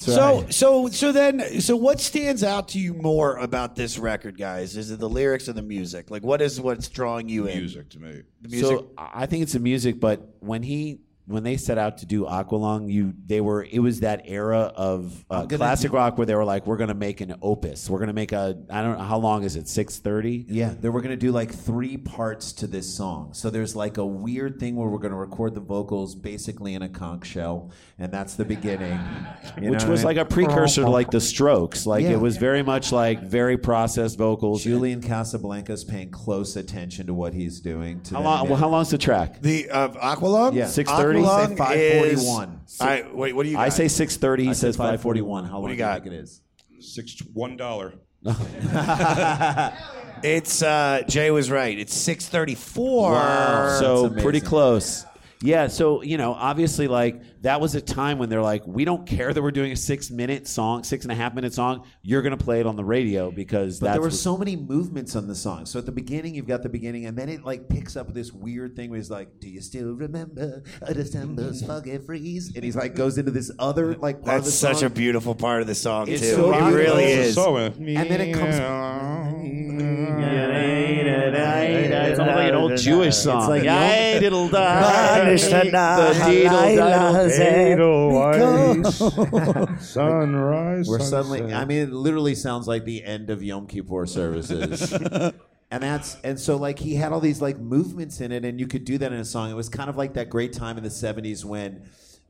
So, so, so then, so what stands out to you more about this record, guys? Is it the lyrics or the music? Like, what is what's drawing you in? Music to me. The music. So I think it's the music, but when he when they set out to do Aqualung, you they were it was that era of uh, classic do- rock where they were like, we're gonna make an opus. We're gonna make a I don't know how long is it six thirty. Yeah, they were going to do like three parts to this song. So there's like a weird thing where we're going to record the vocals basically in a conch shell, and that's the beginning. You Which know was what like a precursor to like the Strokes. Like Yeah. it was very much like very processed vocals. Julian Casablancas paying close attention to what he's doing. To How long? Well, how long's the track? The uh, Aqualung? Yeah. 6:30? Aqualung Say is 5:41. All right, wait, what do you I say six thirty. He I says 541. How long What do do you you got? think it is? Six one dollar. (laughs) It's uh, Jay was right. It's six thirty four. So pretty close. Yeah, so you know, obviously, like that was a time when they're like, we don't care that we're doing a six-minute song, six and a half minute song. You're gonna play it on the radio because But that's there were what- so many movements on the song. So at the beginning, you've got the beginning, and then it like picks up this weird thing where he's like, "Do you still remember a December's foggy freeze?" And he's like goes into this other like part of the That's song. such a beautiful part of the song It's too. so it really and roll. is. So, and then it comes. It's almost like an old Jewish song. It's like Yeah, "Yom- diddle die, Vanish tonight, the diddle Laila Sunrise. We're suddenly. I mean, it literally sounds like the end of Yom Kippur services. (laughs) And that's and so like he had all these like movements in it, and you could do that in a song. It was kind of like that great time in the '70s when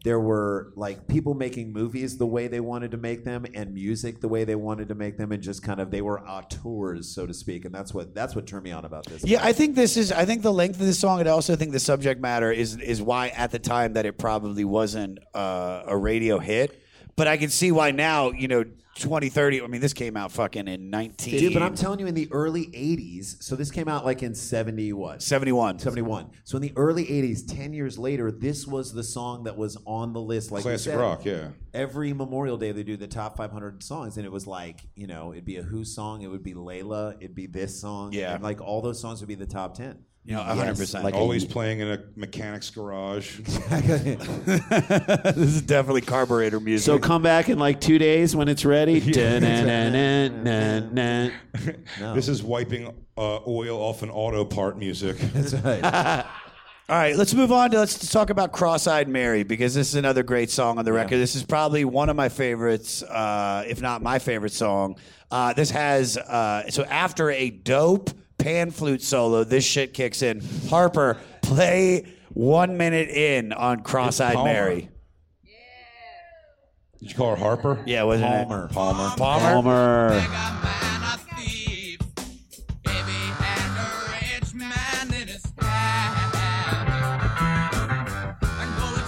there were like people making movies the way they wanted to make them, and music the way they wanted to make them, and just kind of they were auteurs, so to speak. And that's what that's what turned me on about this. Yeah, I think this is. I think the length of this song, and I also think the subject matter is is why at the time that it probably wasn't uh, a radio hit. But I can see why now. You know, 2030. I mean, this came out fucking in 19. Dude, but I'm telling you, in the early 80s, so this came out like in 70 what? 71. 71. So in the early 80s, 10 years later, this was the song that was on the list. Like you Classic said, rock, yeah. Every Memorial Day, they do the top 500 songs, and it was like, you know, it'd be a Who song, it would be Layla, it'd be this song. Yeah. And like all those songs would be the top 10. You know, Yes, Like Like always a- playing in a mechanic's garage. (laughs) (laughs) this is definitely carburetor music. So come back in like two days when it's ready. This is wiping uh, oil off an auto part music. (laughs) That's right. All right, let's move on to let's talk about "Cross-Eyed Mary" because this is another great song on the record. This is probably one of my favorites, uh, if not my favorite song. Uh, this has uh, so after a dope pan flute solo, this shit kicks in. Harper, play one minute in on "Cross-Eyed Palmer. Mary." Did you call her Harper? Yeah, wasn't Palmer. it Palmer. Palmer? Palmer.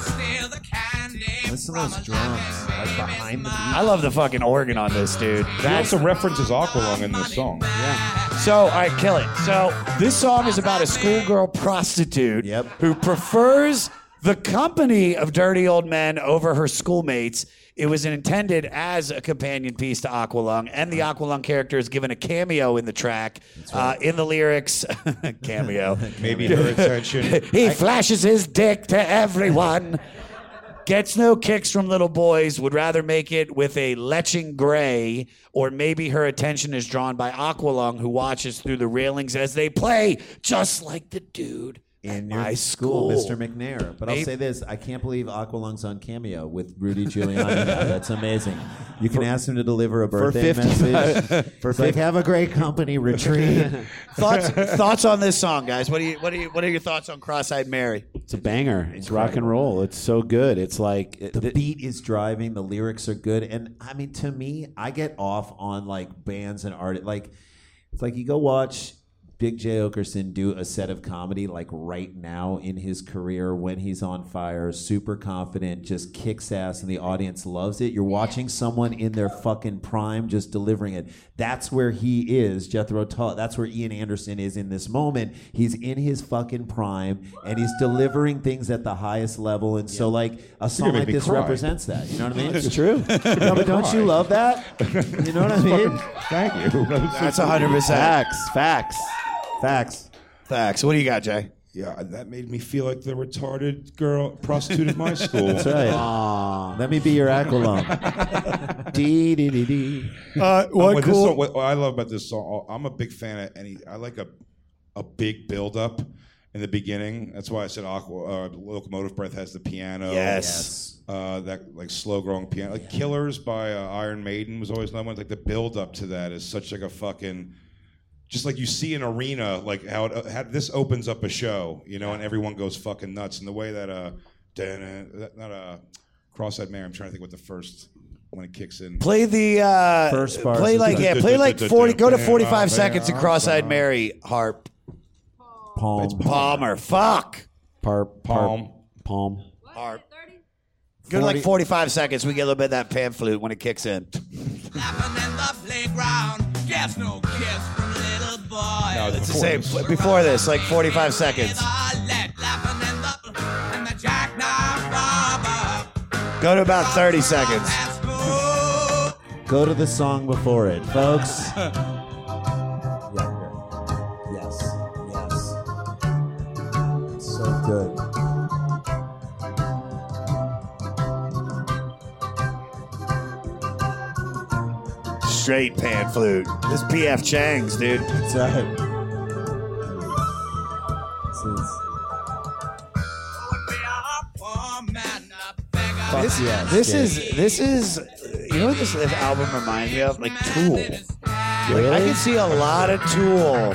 steal the candy Listen to those drums, like behind the beat. I love the fucking organ on this, dude. He also references Aqualung in this song. Yeah. So, all right, kill it. So, this song is about a schoolgirl prostitute who prefers the company of dirty old men over her schoolmates. It was intended as a companion piece to Aqualung, and the Aqualung character is given a cameo in the track. Uh, in the lyrics, (laughs) cameo. Maybe her (laughs) attention. he I- flashes his dick to everyone. (laughs) Gets no kicks from little boys, would rather make it with a leching gray, or maybe her attention is drawn by Aqualung, who watches through the railings as they play, just like the dude in your my school. Mr. McNair. But I'll say this: I can't believe Aqualung's on Cameo with Rudy Giuliani. (laughs) That's amazing. You can ask him to deliver a For birthday 50 message. (laughs) for like, 50 have a great company retreat. (laughs) thoughts thoughts on this song, guys? What do you what do you what are your thoughts on Cross-eyed Mary? It's a banger. It's rock and roll. It's so good. It's like the beat is driving the lyrics are good and i mean to me i get off on like bands and art like it's like you go watch Big Jay Oakerson do a set of comedy like right now in his career when he's on fire super confident just kicks ass and the audience loves it you're watching someone in their fucking prime just delivering it that's where he is jethro tull that's where ian anderson is in this moment he's in his fucking prime and he's delivering things at the highest level and so like a song like this cry. represents that you know what i mean It's true. (laughs) no, but don't you love that you know what i mean Thank you. That's hundred percent facts. Facts. Facts. Facts. What do you got, Jay? Yeah, that made me feel like the retarded girl prostitute at my school. That's right. Let me be your aqualung. (laughs) dee dee dee dee. Uh, what this song, what I love about this song, I'm a big fan of any. I like a a big build up in the beginning. That's why I said Aqua. Uh, Locomotive Breath has the piano. Yes. Uh, that like slow growing piano. Like Killers by uh, Iron Maiden was always another one. Like the build up to that is such like a fucking. Just like you see an arena, like how, it, how this opens up a show, you know, and everyone goes fucking nuts. And the way that uh, da- not a cross-eyed Mary. I'm trying to think what the first when it kicks in. Play the uh, First part. Play like yeah, play like (laughs) forty. Go to forty-five seconds to Cross-eyed Mary harp. Palm. Palmer. Fuck. Parp, Palm. Palm. Harp. Go to like 45 seconds. We get a little bit of that pan flute when it kicks in. playground. Guess no kiss from little boy. No, it's the same. Before this, like 45 seconds. And the jackknife robber. Go to about 30 seconds. Go to the song before it, folks. (laughs) yeah, yeah. Yes, yes. It's so good. Straight pan flute. This is PF Chang's, dude. That's right. This is. This, Fuck this dude. is this is you know what this, this album reminds me of? Like Tool. Like, I Really? can see a lot of Tool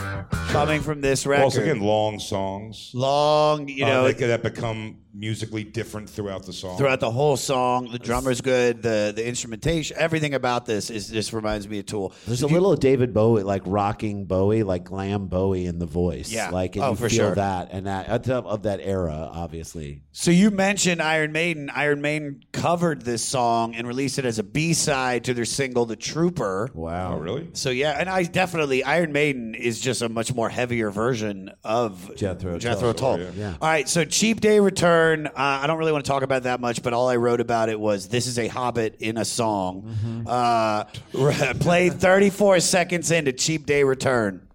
coming from this record. Also, again, long songs. Long, you Uh, know, that, that become musically different throughout the song. throughout the whole song. The drummer's good. The the instrumentation, everything about this is just reminds me of Tool. There's a little David Bowie, like rocking Bowie, like glam Bowie in the voice. Yeah. Like, and Oh, you for feel sure. that and that of of that era, obviously. So you mentioned Iron Maiden. Iron Maiden covered this song and released it as a B side to their single "The Trooper." Wow. Oh, really? So yeah, and I definitely Iron Maiden is just a much more heavier version of Jethro Jethro Tull. Tull. Yeah. All right, so Cheap Day Return. Uh, I don't really want to talk about that much, but all I wrote about it was this is a Hobbit in a song. Uh, (laughs) play 34 seconds into Cheap Day Return.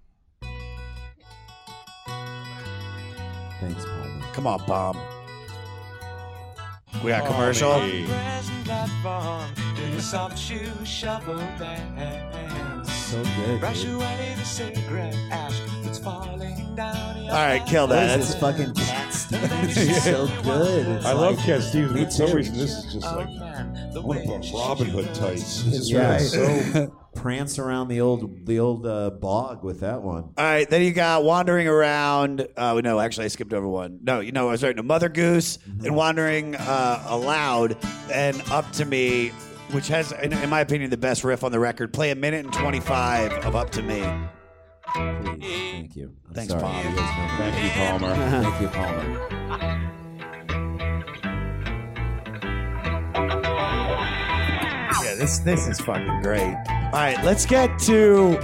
Thanks, Palmer. Come on, bomb. We got commercial. Present platform in the soft shoe shuffle bands. So good, Brush dude. away the cigarette ash that's falling down your All right, kill What that. is fucking Cat Stevens? It's so good. It's I love like- Cat Stevens, but for some too. reason this is just like I want to put Robin Hood tights. This is Yeah, really so (laughs) prance around the old the old uh, bog with that one. All right, then you got wandering around. Uh, no, actually, I skipped over one. No, you know, I was right. No, Mother Goose and wandering uh, aloud and up to me, which has, in, in my opinion, the best riff on the record. Play a minute and twenty-five of up to me. Please, thank you. I'm Thanks, sorry. Palmer. You guys know that. Thank you, Palmer. Thank you, Palmer. Yeah, this this is fucking great. All right, let's get to.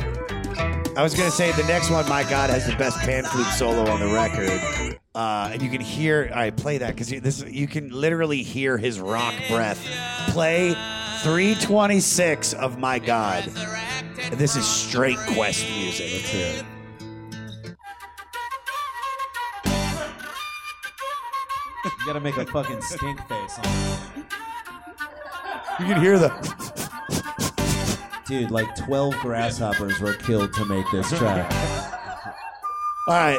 I was gonna say the next one. My God, has the best pan flute solo on the record, uh, and you can hear. I play that because this you can literally hear his rock breath. Play 326 of My God. This is straight Quest music. Let's hear it. You gotta make a fucking stink face on it. You can hear the. Dude, like 12 grasshoppers were killed to make this track. All right.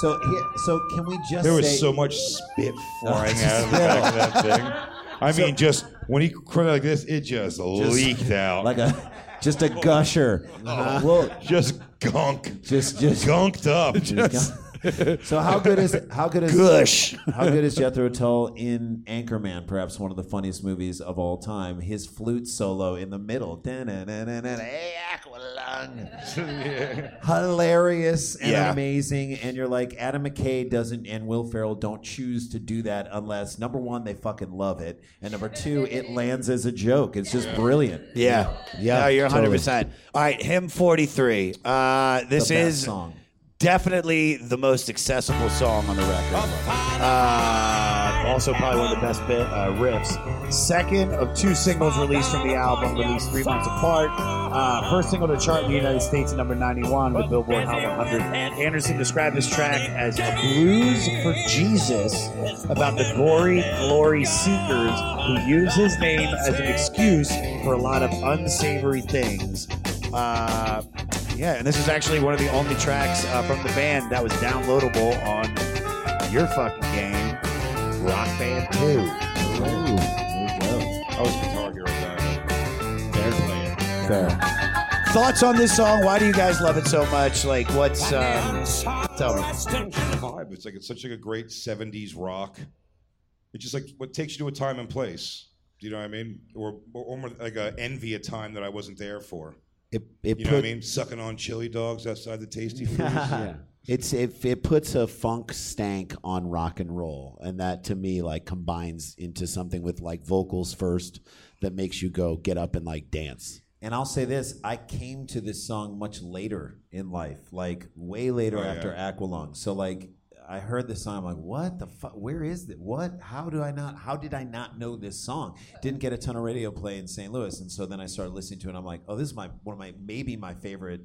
So, here, so can we just There was say, so much spit oh. flying out of the back of that thing. I (laughs) So- mean, just when he cried like this, it just, leaked out. like a just a gusher? (laughs) Oh, (laughs) well, just gunk. Just just gunked up. (laughs) so how good is how good is Gush. how good is Jethro Tull in Anchorman? Perhaps one of the funniest movies of all time. His flute solo in the middle, hey Aqualung, (laughs) hilarious and Yeah. amazing. And you're like, Adam McKay doesn't and Will Ferrell don't choose to do that unless number one they fucking love it, and number two it lands as a joke. It's just brilliant. Yeah, Yeah, No, you're 100. totally. percent All right, Hymn 43. Uh, this The best is song. Definitely the most accessible song on the record. Uh, also, probably one of the best bit, uh, riffs. Second of two singles released from the album, released three months apart. Uh, first single to chart in the United States at number 91 with Billboard Hot 100. Anderson described this track as a blues for Jesus about the gory glory seekers who use his name as an excuse for a lot of unsavory things. Uh, yeah, and this is actually one of the only tracks uh, from the band that was downloadable on your fucking game, Rock Band 2. Ooh, I was Guitar Hero guy. Fair play. Fair. Thoughts on this song? Why do you guys love it so much? Like, what's um, tell me? vibe. It's like it's such like a great '70s rock. It's just like what takes you to a time and place. Do you know what I mean? Or or, or more like a envy a time that I wasn't there for. It, it you know what I mean? Sucking on chili dogs outside the Tastee Freez. yeah. It's it, it puts a funk stank on rock and roll, and that to me like combines into something with like vocals first that makes you go get up and like dance. And I'll say this: I came to this song much later in life, like way later Oh, yeah. after Aqualung. So like, I heard this song, I'm like, what the fuck? Where is it? What? How do I not? How did I not know this song? Didn't get a ton of radio play in St. Louis, and so then I started listening to it. and I'm like, oh, this is my one of my maybe my favorite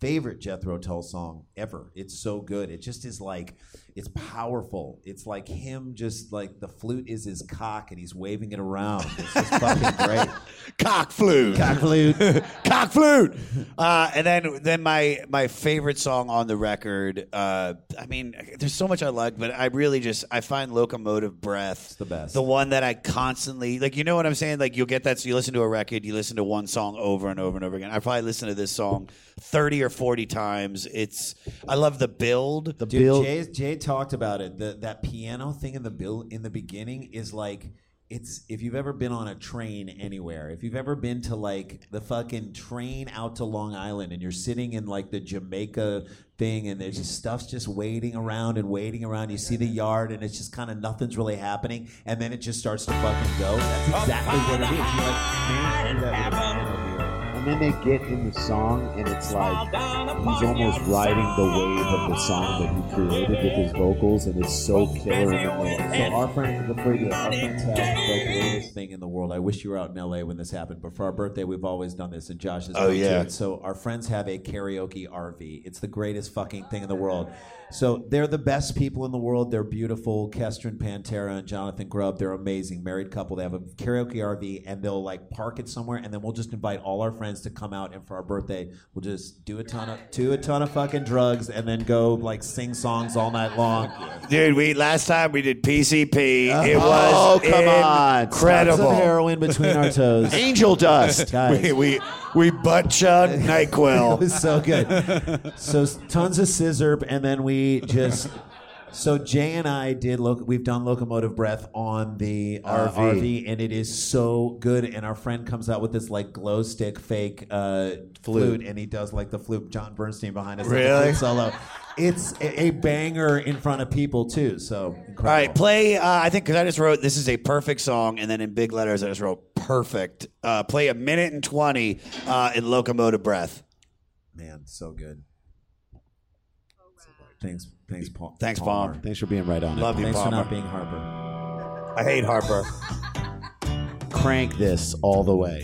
favorite Jethro Tull song ever. It's so good. It just is like it's powerful. It's like him just like the flute is his cock and he's waving it around. It's just fucking (laughs) great. Cock flute. Cock flute. (laughs) Cock flute. Uh, and then then my my favorite song on the record. Uh, I mean, there's so much I like, but I really just I find locomotive breath It's the best. the one that I constantly like. You know what I'm saying? Like you'll get that. So you listen to a record, you listen to one song over and over and over again. I probably listen to this song thirty or forty times. It's I love the build. The Dude, Jay, Jay talked about it. The, that piano thing in the bill in the beginning is like it's if you've ever been on a train anywhere, if you've ever been to like the fucking train out to Long Island and you're sitting in like the Jamaica thing and there's just stuff's just waiting around and waiting around. You see the yard and it's just kind of nothing's really happening and then it just starts to fucking go. That's exactly what it is. You're like, man, And then they get in the song, and it's like he's almost riding the wave of the song that he created with his vocals, and it's so killer in the middle. So our friends, you do our friends have the greatest thing in the world. I wish you were out in LA when this happened, but for our birthday, we've always done this, and Josh has Oh, yeah. too. So our friends have a karaoke RV. It's the greatest fucking thing in the world. So they're the best people in the world. They're beautiful. Kestrin Pantera and Jonathan Grubb. They're amazing. Married couple. They have a karaoke RV, and they'll like park it somewhere, and then we'll just invite all our friends to come out, and for our birthday, we'll just do a ton of do a ton of fucking drugs, and then go like sing songs all night long. Dude, we last time we did PCP. It was Oh, was come on. incredible. Tons (laughs) of heroin between our toes. (laughs) Angel dust. (laughs) Guys. We we, we butt chug Nyquil. it was so good. So tons of scissor, and then we just. So Jay and I did look. We've done locomotive breath on the uh, RV. RV, and it is so good. And our friend comes out with this like glow stick fake uh, flute, and he does like the flute. John Bernstein behind us, Really? flute solo. It's a, a banger in front of people too. So incredible. All right, play. Uh, I think because I just wrote this is a perfect song, and then in big letters I just wrote perfect. Uh, play a minute and 20 uh, in locomotive breath. Man, so good. Thanks, thanks, Paul. Thanks, Palmer. Paul. Thanks for being right on it. Love you, Thanks Palmer. for not being Harper. I hate Harper. Crank this all the way.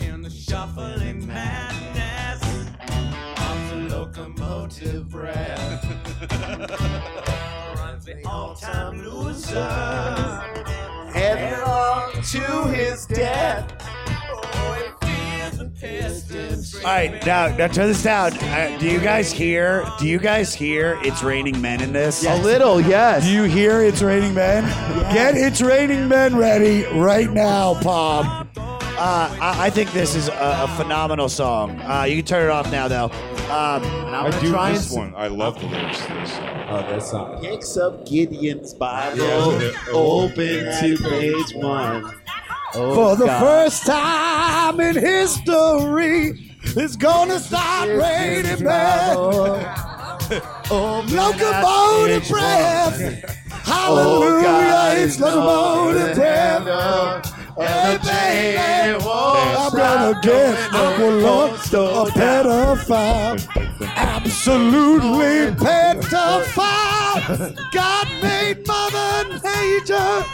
In the shuffling madness of the locomotive breath (laughs) runs the all-time loser headlong to his death. All right, now, now turn this down. Uh, do you guys hear? Do you guys hear "It's Raining Men" in this? A little, yes. Do you hear "It's Raining Men"? Get "It's Raining Men" ready right now, Pom. Uh, I, I think this is a, a phenomenal song. Uh, you can turn it off now, though. Um, and I'm I gonna do try this and one. I love the lyrics to this. Oh, this song. Picks up Gideon's Bible, Yeah. open to page one. Oh, For the God. first time in history, it's gonna start raining men. Locomotive breath. Hallelujah, God, it's locomotive breath. Baby, I'm gonna get Aqualung, a pedophile. Absolutely pedophile. God made Mother Nature.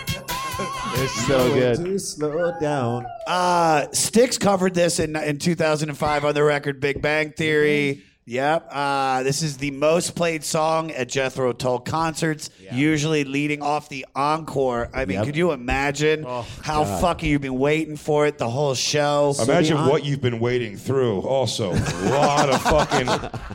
(laughs) It's so good. To slow down. Uh, Styx covered this in in 2005 on the record Big Bang Theory. Yep. Uh, this is the most played song at Jethro Tull concerts, usually leading off the encore. I mean, Yep. could you imagine how God. fucking you've been waiting for it the whole show? Imagine what you've been waiting through. Also, a (laughs) lot of fucking.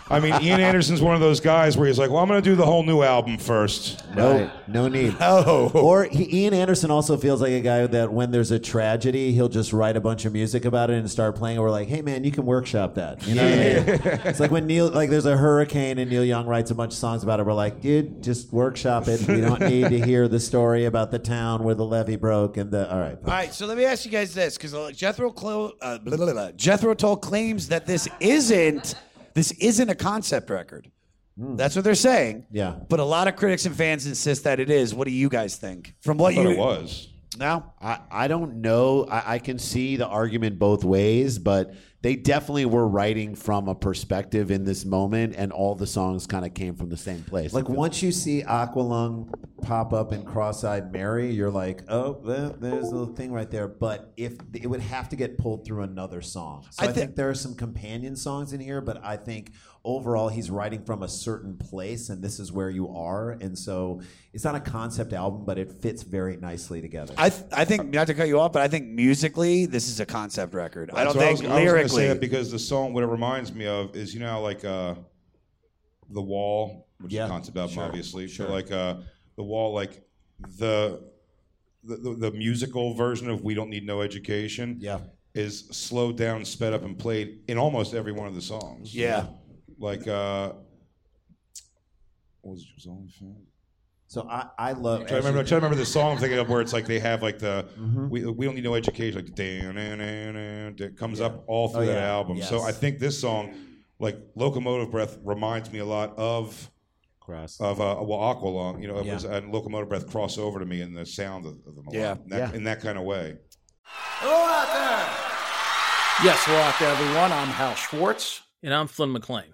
I mean, Ian Anderson's one of those guys where he's like, "Well, I'm going to do the whole new album first. No, no need. (laughs) No. Or he, Ian Anderson also feels like a guy that when there's a tragedy, he'll just write a bunch of music about it and start playing. it. We're like, hey man, you can workshop that. You know, what I mean? it's like when Neil, like there's a hurricane and Neil Young writes a bunch of songs about it. We're like, dude, just workshop it. We don't need to hear the story about the town where the levee broke and the. All right. All right, so let me ask you guys this, because Jethro Clo- uh, blah, blah, blah. Jethro Tull claims that this isn't this isn't a concept record. That's what they're saying. Yeah. But a lot of critics and fans insist that it is. What do you guys think? From what I thought you it was. No, I, I don't know. I, I can see the argument both ways, but they definitely were writing from a perspective in this moment, and all the songs kind of came from the same place. Like once you see Aqualung pop up in Cross-eyed Mary, you're like, oh, there- there's a little thing right there. But if it would have to get pulled through another song, so I I, thi- think there are some companion songs in here, but I think overall he's writing from a certain place, and this is where you are, and so it's not a concept album, but it fits very nicely together. I th- I think not to cut you off, but I think musically this is a concept record. I don't So think I was gonna lyrically. say that because the song, what it reminds me of is you know like uh, the Wall, which Yeah, is a concept album, sure, obviously. sure. But like uh, the Wall, like the, the the the musical version of "We Don't Need No Education." Yeah. is slowed down, sped up, and played in almost every one of the songs. Yeah. Like uh, what was it? Was only fan? So I, I love. I'm trying to remember, I'm trying to remember the song I'm thinking of where it's like they have like the Mm-hmm. we, we don't need no education like dan, dan, that comes up all through Oh, that yeah. album. So I think this song, like Locomotive Breath, reminds me a lot of Cross. of uh, well Aqualung. You know, it Yeah. was and Locomotive Breath cross over to me in the sound of, of them. A Yeah. lot, in that, Yeah. in that kind of way. Hello out there. Yes, hello out there, everyone. I'm Hal Schwartz. And I'm Flynn McLean.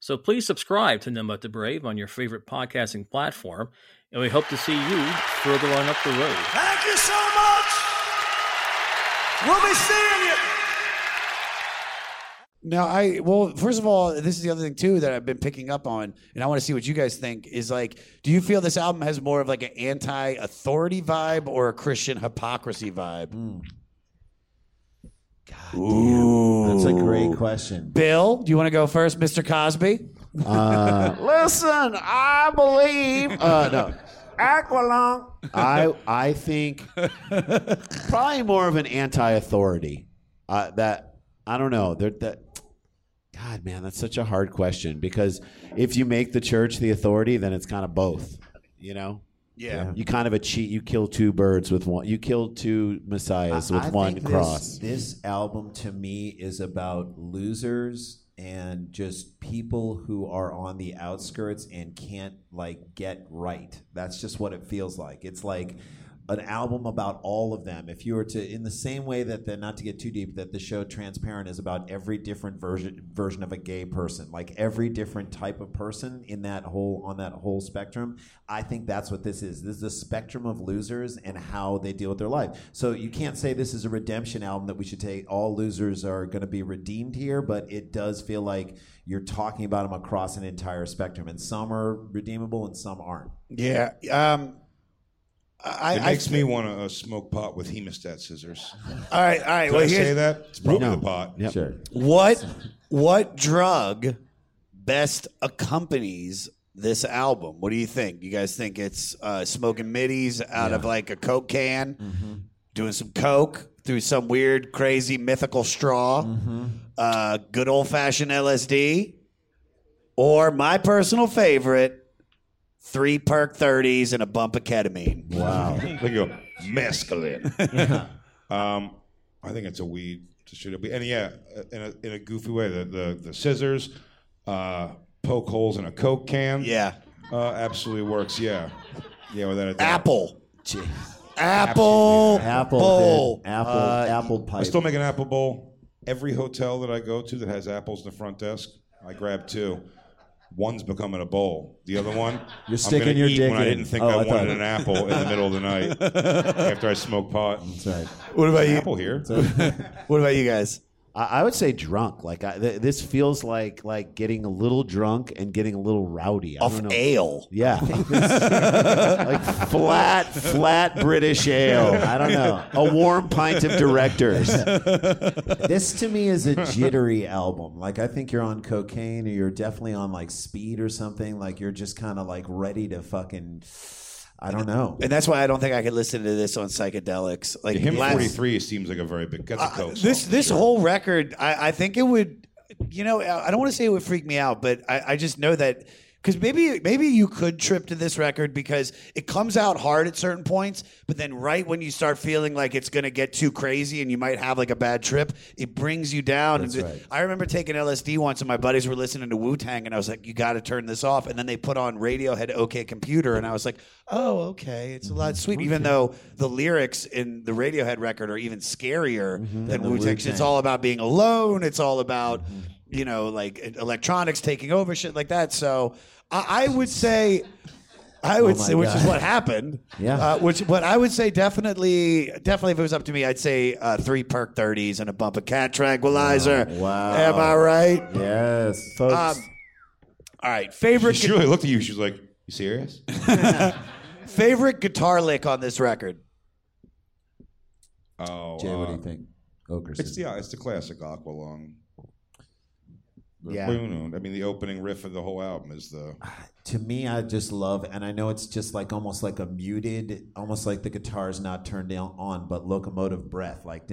So please subscribe to None But the Brave on your favorite podcasting platform, and we hope to see you further on up the road. Thank you so much. We'll be seeing you. Now, I well, first of all, this is the other thing too that I've been picking up on, and I want to see what you guys think. Is like, do you feel this album has more of like an anti-authority vibe or a Christian hypocrisy vibe? Hmm. Ooh, That's a great question. Bill, do you want to go first, Mr. Cosby? Uh, (laughs) listen, I believe. Uh, no. Aqualung. I I think probably more of an anti-authority. Uh, that I don't know. They're, that God, man, that's such a hard question because if you make the church the authority, then it's kind of both. You know. Yeah. You kind of a cheat. You kill two birds with one. You kill two messiahs with I one cross. This, this album to me is about losers and just people who are on the outskirts and can't like get right. That's just what it feels like. It's like an album about all of them. If you were to, in the same way that the, not to get too deep, that the show Transparent is about every different version version of a gay person, like every different type of person in that whole on that whole spectrum. I think that's what this is. This is a spectrum of losers and how they deal with their life. So you can't say this is a redemption album that we should take. All losers are going to be redeemed here, but it does feel like you're talking about them across an entire spectrum, and some are redeemable and some aren't. Yeah. Um, I, it I- makes me want to uh, smoke pot with hemostat scissors. All right, all right. Did well, I say that? It's probably No. the pot. Sure. What what drug best accompanies this album? What do you think? You guys think it's uh, smoking middies out of like a coke can, Mm-hmm. doing some coke through some weird, crazy, mythical straw, Mm-hmm. uh, good old fashioned LSD, or my personal favorite, three perk thirties and a bump of ketamine. Wow. (laughs) They go mescaline. (laughs) um, I think it's a weed. Just should it be? And yeah, in a, in a goofy way, the the, the scissors, uh, poke holes in a coke can. Yeah, uh, absolutely works. Yeah, yeah, without a doubt. Apple. Apple. Apple. bowl. Apple. Uh, apple pipe. I still make an apple bowl. Every hotel that I go to that has apples in the front desk, I grab two. One's becoming a bowl. The other one, (laughs) You're I'm sticking gonna your eat dick when I didn't think Oh, I, I wanted thought- an apple in the middle of the night (laughs) after I smoke pot. That's right. What about you? Apple here. (laughs) what about you guys? I, I would say drunk. Like I, th- this feels like like getting a little drunk and getting a little rowdy. I Off don't know. ale. Yeah, (laughs) like flat, flat British ale. I don't know. A warm pint of directors. this to me is a jittery album. Like I think you're on cocaine or you're definitely on like speed or something. Like you're just kind of like ready to fucking. I don't know. And that's why I don't think I could listen to this on psychedelics. Like Hymn last- 43 seems like a very big. That's a uh, coke. this song, this sure. whole record, I, I think it would, you know, I don't want to say it would freak me out, but I, I just know that because maybe maybe you could trip to this record because it comes out hard at certain points, but then right when you start feeling like it's going to get too crazy and you might have like a bad trip, it brings you down. That's And right. I remember taking LSD once, and my buddies were listening to Wu Tang, and I was like, "You got to turn this off." And then they put on Radiohead OK Computer," and I was like, "Oh, okay, it's a lot sweet." Even though the lyrics in the Radiohead record are even scarier mm-hmm. than Than Wu Tang. It's all about being alone. It's all about mm-hmm. you know like electronics taking over, shit like that. So I, I would say. I would Oh my say, which is God. what happened. Yeah. Uh, which, but I would say definitely, definitely, if it was up to me, I'd say uh, three perk thirties and a bump of cat tranquilizer. Wow. Am I right? Yes, folks. Um, all right. Favorite She really looked at you. She was like, "You serious?" (laughs) favorite guitar lick on this record. Oh, Jay, what do uh, you think? Oakerson. It's the it's the classic Aqualung. Yeah. Boom. I mean, the opening riff of the whole album is the. Ah, to me, I just love, and I know it's just like almost like a muted, almost like the guitar's not turned down on, but locomotive breath, like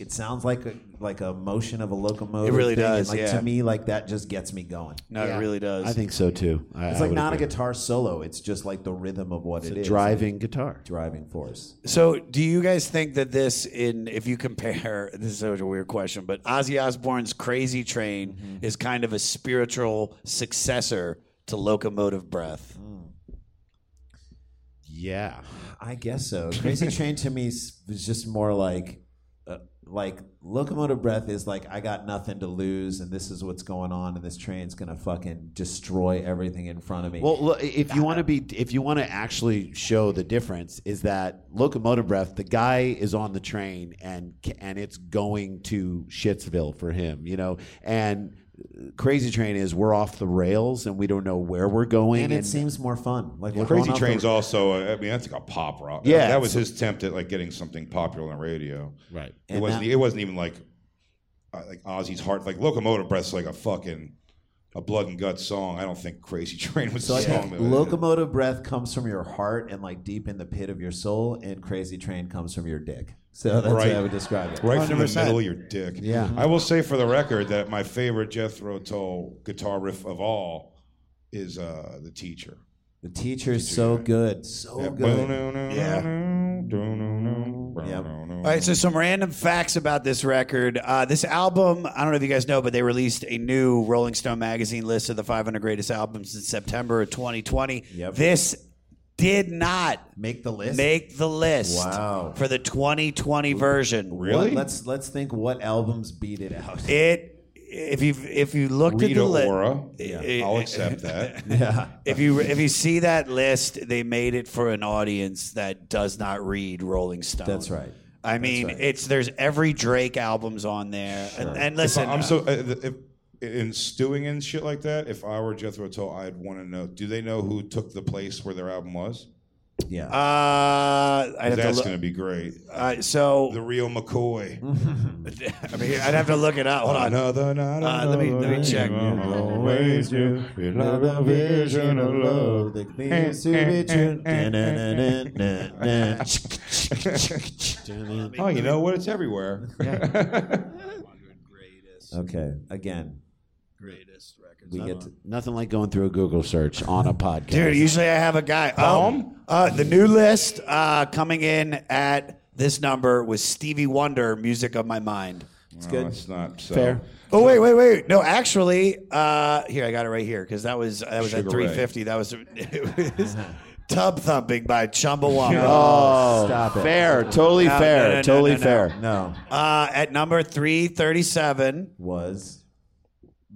it sounds like a like a motion of a locomotive. It really thing, and, does, Like yeah. to me, like that just gets me going. No, it really does. I think so too. I, It's like not agree. a guitar solo. It's just like the rhythm of what It's it a is. driving guitar. driving force. So, do you guys think that this, in if you compare, (laughs) this is such a weird question, but Ozzy Osbourne's "Crazy Train" Mm-hmm. is kind of a spiritual successor to "Locomotive Breath." Yeah. I guess so. Crazy Train to me s- was just more like, uh, like locomotive breath is like I got nothing to lose, and this is what's going on, and this train's gonna fucking destroy everything in front of me. Well, look, if you want to be, if you want to actually show the difference, is that locomotive breath. The guy is on the train and and it's going to Shitsville for him, you know. And Crazy Train is we're off the rails and we don't know where we're going. and it seems more fun. Like we're Crazy going off the- Train's also. uh, I mean, that's like a pop rock. Yeah. that was his attempt at like getting something popular on radio. Right. It And wasn't. that- it wasn't even like uh, like Ozzy's heart. Like Locomotive Breath's like a fucking a blood and guts song, I don't think Crazy (laughs) Train was So the song. that- locomotive breath comes from your heart and like deep in the pit of your soul, and crazy train comes from your dick. So that's right, how I would describe it. Right from the middle of your dick. Yeah. I will say for the record that my favorite Jethro Tull guitar riff of all is uh, the teacher. The teacher is so good, so good. Yeah. good. All right, so some random facts about this record. Uh, this album, I don't know if you guys know, but they released a new Rolling Stone magazine list of the 500 greatest albums in September of 2020. Yep. This did not make the list. Make the list. Wow. For the 2020 version. What- let's let's think what albums beat it out. It if you if you looked at Rita the list, Ora. I'll accept that. (laughs) Yeah. If you if you see that list, they made it for an audience that does not read Rolling Stone. That's right. I mean, it's there's every Drake albums on there, and, and If listen, I- I'm uh, so uh, if, in stewing and shit like that. If I were Jethro Tull, I'd want to know: Do they know who took the place where their album was? Yeah, uh, I'd have to that's look- going to be great. Uh, so the real McCoy. (laughs) I mean, I'd have to look it up. Hold on. Another night, Uh, let me let me check. Always you, you love the vision of love that means to be true. oh, you know what? It's everywhere. (laughs) Okay, again. Greatest records. We get to, Nothing like going through a Google search on a podcast. Dude, usually I have a guy. Oh, uh, the new list uh, coming in at this number was Stevie Wonder, "Music of My Mind." It's good. It's not so. Fair. Oh wait, wait, wait! No, actually, uh, here I got it right here because that was that was at Sugar Ray. 350. That was, (laughs) it was (laughs) "Tub Thumping" by Chumbawamba. Oh, Stop it. fair. Totally fair. Totally fair. No. Uh, at number 337 was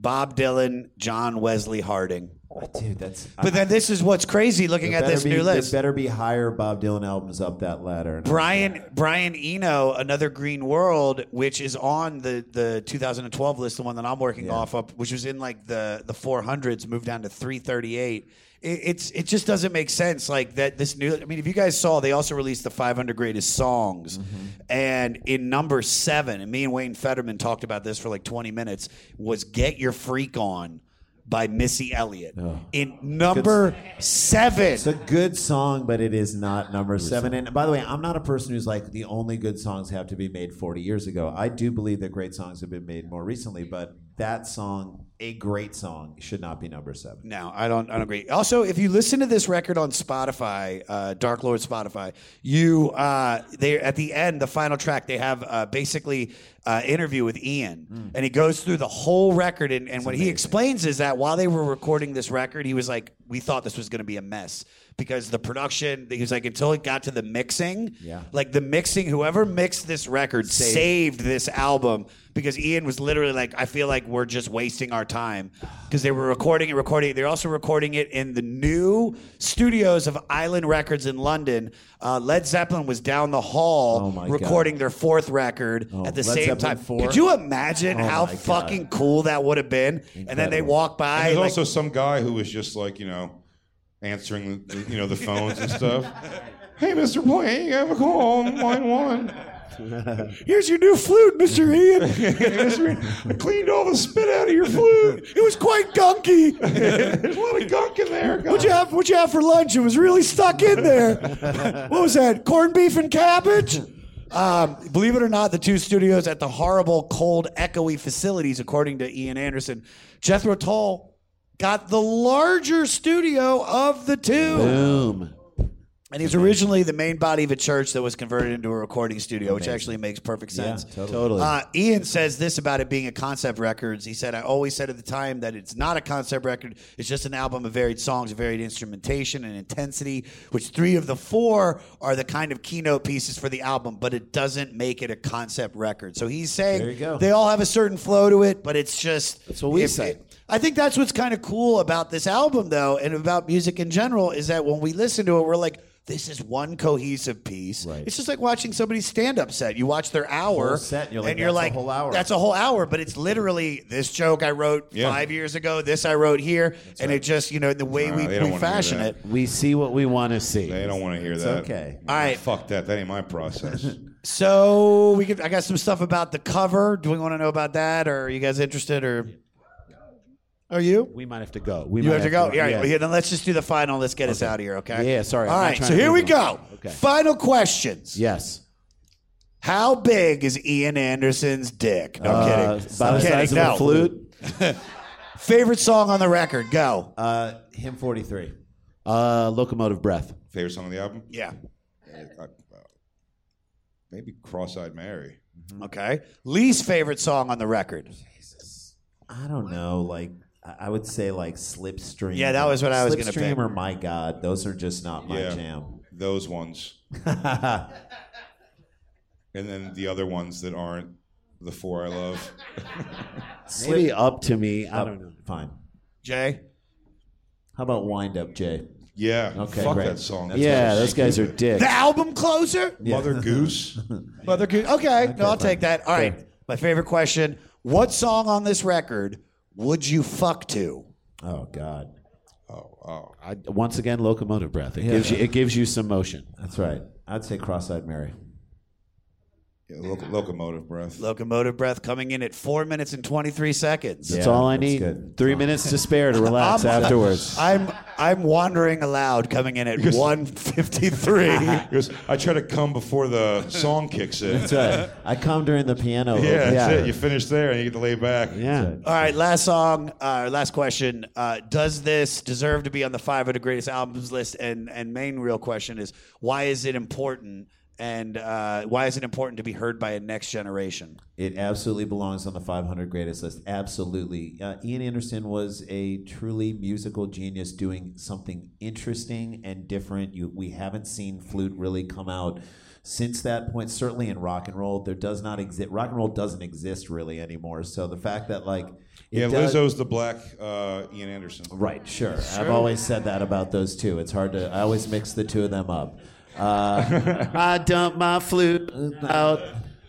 Bob Dylan, John Wesley Harding. Oh, dude, that's. But then this is what's crazy looking at this be- new there list. better be higher Bob Dylan albums up that ladder. Brian Brian Eno, Another Green World, which is on the, the 2012 list, the one that I'm working off of, which was in like the the 400s, moved down to 338. It, it's it just doesn't make sense. Like that this new. I mean, if you guys saw, they also released the 500 greatest songs, mm-hmm. and in number seven, and me and Wayne Fetterman talked about this for like 20 minutes, was "Get Your Freak On." By Missy Elliott in number seven. It's a good song, but it is not number seven. And by the way, I'm not a person who's like the only good songs have to be made 40 years ago. I do believe that great songs have been made more recently, but that song, a great song, should not be number seven. No, I don't. I don't agree. Also, if you listen to this record on Spotify, uh, Dark Lord Spotify, you uh, they at the end, the final track, they have uh, basically uh, interview with Ian, and he goes through the whole record. And, and what he explains is that while they were recording this record, he was like, "We thought this was going to be a mess." Because the production, he was like, until it got to the mixing, Yeah. like the mixing, whoever mixed this record Saved. saved this album because Ian was literally like, I feel like we're just wasting our time because they were recording and recording. They're also recording it in the new studios of Island Records in London. Uh, Led Zeppelin was down the hall my recording their fourth record Oh, at the Led same Zeppelin time. 4? Could you imagine Oh how fucking cool that would have been? And then they Incredible. walk by. And there's like- also some guy who was just like you know, answering the, you know the phones and stuff. Hey, Mr. Blank, I have a call on line one. Here's your new flute, Mr. Ian. Mr. Ian, I cleaned all the spit out of your flute. It was quite gunky. There's a lot of gunk in there. What'd you have? What'd you have for lunch? It was really stuck in there. what was that? Corned beef and cabbage. Um, believe it or not, the two studios at the horrible, cold, echoey facilities, according to Ian Anderson, Jethro Tull got the larger studio of the two. Boom. And he's originally the main body of a church that was converted into a recording studio, which Amazing. actually makes perfect Yeah, sense. totally. Totally. Uh, Ian says this about it being a concept records. He said, I always said at the time that it's not a concept record. It's just an album of varied songs, varied instrumentation and intensity, which three of the four are the kind of keynote pieces for the album, but it doesn't make it a concept record. So he's saying There you go. they all have a certain flow to it, but it's just. That's what we say. I think that's what's kind of cool about this album, though, and about music in general, is that when we listen to it, we're like, this is one cohesive piece. Right. It's just like watching somebody's stand-up set. You watch their hour, Whole set, and you're like, "That's a whole hour." that's a whole hour. But it's literally this joke I wrote Yeah. five years ago, this I wrote here, and it just you know the way we, we fashion it. We see what we want to see. They don't want to hear It's that. okay. All right. Fuck that. That ain't my process. (laughs) So we could. I got some stuff about the cover. Do we want to know about that, or are you guys interested? Or Are you? We might have to go. We you might have to go. Yeah, yeah. yeah. Then let's just do the final. Let's get us out of here. Okay. Yeah, sorry, All I'm not right. trying So to here move we on. go. Okay. Final questions. Yes. How big is Ian Anderson's dick? No Uh, kidding. about I'm the kidding. size of a flute. (laughs) Favorite song on the record? Go. Uh, Hymn 43. Uh, Locomotive Breath. Favorite song on the album? Yeah. Uh, uh, maybe Cross-Eyed Mary. Okay. Least favorite song on the record? Jesus. I don't know. Like, I I would say like Slipstream. Yeah, that was what I was gonna Slipstream pick. or My God. Those are just not my Yeah, jam. Those ones. (laughs) and then the other ones that aren't the four I love. (laughs) Maybe up to me. I don't know. Fine. Jay? How about Wind Up, Jay? Yeah. Okay, fuck great. that song. That's yeah, so those guys are stupid. dicks. The album closer? (laughs) Mother Goose. Mother Goose. Okay. no, I'll fine. take that. All right. Okay. My favorite question What song on this record would you fuck to? Oh God. Oh, oh. I, once again, locomotive breath. It Yeah. gives you it gives you some motion. That's right. I'd say cross-eyed Mary. Yeah, loco- locomotive breath. Locomotive breath coming in at four minutes and 23 seconds. That's all I need. Three minutes to spare to (laughs) relax I'm- (laughs) afterwards. I'm I'm wandering aloud coming in at 153. Because (laughs) I try to come before the song kicks in. That's right. I come during the piano. Yeah, that's yeah. it. You finish there and you get to lay back. Yeah. All right, last song, uh, last question. Uh, does this deserve to be on the 500 greatest albums list? And and main real question is why is it important? And uh, why is it important to be heard by a next generation? It absolutely belongs on the 500 greatest list. Absolutely. Uh, Ian Anderson was a truly musical genius doing something interesting and different. You, we haven't seen flute really come out since that point. Certainly in rock and roll, there does not exist. Rock and roll doesn't exist really anymore. So the fact that like it Yeah, does- Lizzo's the black uh, Ian Anderson. Right, sure. I've always said that about those two. It's hard to. I always mix the two of them up. Uh, I dump my flute out.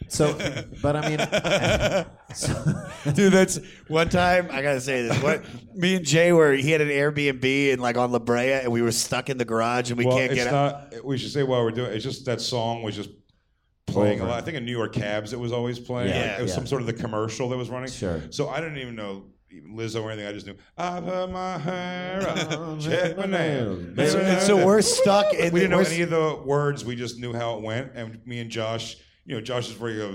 So, but I mean, (laughs) Dude, that's one time I gotta say this. What me and Jay were he had an Airbnb and like on La Brea and we were stuck in the garage and we well, can't it's get out. We should say while we're doing. It's just that song was just playing a lot. I think in New York cabs it was always playing. Yeah, Like, it was yeah. some sort of the commercial that was running. Sure. So I didn't even know even Lizzo or anything. I just knew I put my hair up, (laughs) check my nails. And so, and so we're (laughs) stuck in we didn't know we're any of the words. We just knew how it went, and me and Josh. You know, Josh is very uh,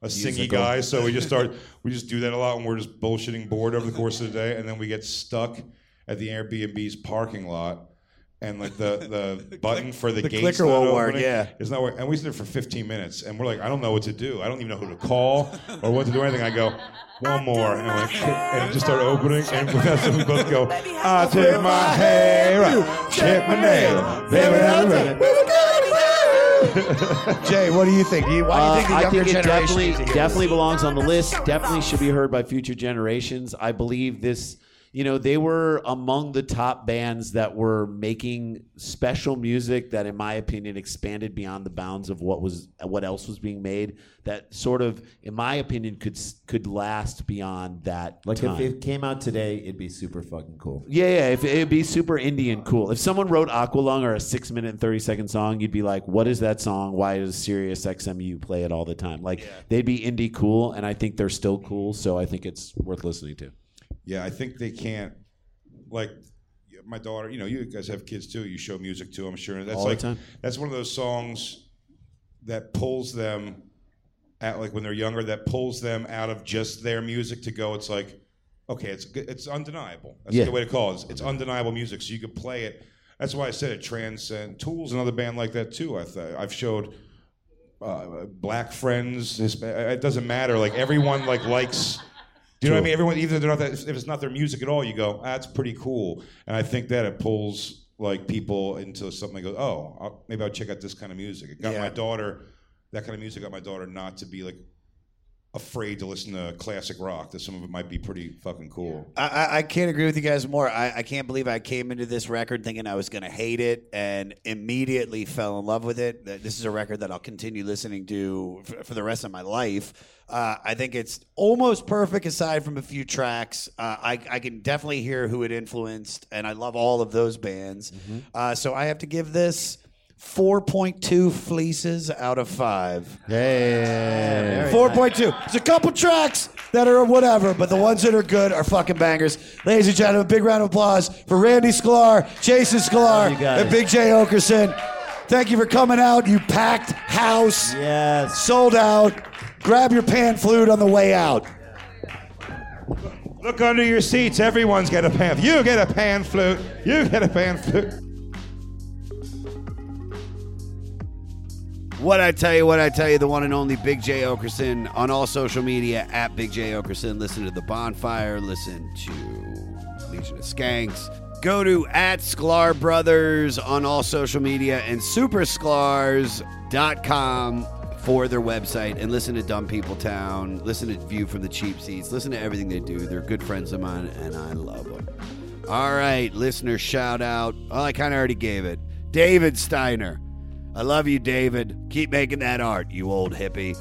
a singy Musical. guy, so we just start. (laughs) we just do that a lot, and we're just bullshitting bored over the course of the day, and then we get stuck at the Airbnb's parking lot, and like the the (laughs) button for the, the gates clicker won't work, yeah. is not working. And we sit there for 15 minutes, and we're like, I don't know what to do. I don't even know who to call or what to do. or Anything. I go. One more, and, we and just start opening, and that's we both go. I take my hair out, check my nail, baby, I'm ready. Jay, what do you think? Do you, why do you Uh, think the I younger think it generation definitely needs to hear definitely belongs on the list. Definitely should be heard by future generations. I believe this. You know, they were among the top bands that were making special music that, in my opinion, expanded beyond the bounds of what was what else was being made. That sort of, in my opinion, could could last beyond that. like time. if it came out today, it'd be super fucking cool. Yeah, yeah. If it'd be super indie and cool. If someone wrote Aqualung or a six minute and thirty second song, you'd be like, "What is that song? Why does Sirius XMU play it all the time?" Like they'd be indie cool, and I think they're still cool. So I think it's worth listening to. Yeah, I think they can't. Like my daughter, you know, you guys have kids too. You show music to, I'm sure. That's All the like time. that's one of those songs that pulls them at like when they're younger. That pulls them out of just their music to go. It's like, okay, it's it's undeniable. That's Yeah. a good way to call it. It's, it's undeniable music, so you could play it. That's why I said it transcend. Tools another band like that too. I th- I've showed uh, black friends. It doesn't matter. Like everyone like likes. You know what I mean? Everyone, even if they're not that, if it's not their music at all, you go, ah, "That's pretty cool." And I think that it pulls like people into something. That goes, "Oh, I'll, maybe I'll check out this kind of music." It got Yeah. my daughter. That kind of music got my daughter not to be like afraid to listen to classic rock. That some of it might be pretty fucking cool. I, I- I can't agree with you guys more. I, I can't believe I came into this record thinking I was going to hate it and immediately fell in love with it. That This is a record that I'll continue listening to for, for the rest of my life. Uh, I think it's almost perfect aside from a few tracks. Uh, I, I can definitely hear who it influenced, and I love all of those bands. Uh, so I have to give this 4.2 fleeces out of five. Hey. 4.2. It's a couple tracks that are whatever, but the ones that are good are fucking bangers. Ladies and gentlemen, big round of applause for Randy Sklar, Jason Sklar, you guys. and Big Jay Oakerson. Thank you for coming out. You packed house. Yes. Sold out. Grab your pan flute on the way out. Look under your seats. Everyone's got a pan. You get a pan flute. You get a pan flute. What I tell you, what I tell you, the one and only Big Jay Oakerson on all social media at Big Jay Oakerson. Listen to The Bonfire, listen to Legion of Skanks. Go to at Sklar Brothers on all social media and supersklars.com for their website and listen to Dumb People Town. Listen to View from the Cheap Seats. Listen to everything they do. They're good friends of mine and I love them. All right, listener shout out. Well, I kind of already gave it. David Steiner. I love you, David. Keep making that art, you old hippie.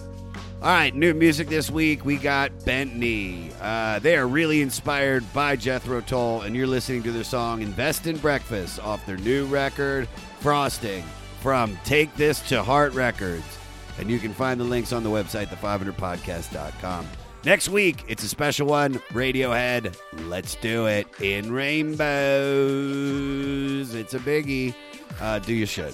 All right, new music this week. We got Bent Knee. Uh, they are really inspired by Jethro Tull, and you're listening to their song Invest in Breakfast off their new record, Frosting, from Take This to Heart Records. And you can find the links on the website, the500podcast.com. Next week, it's a special one Radiohead. Let's do it in rainbows. It's a biggie. Uh, do you should.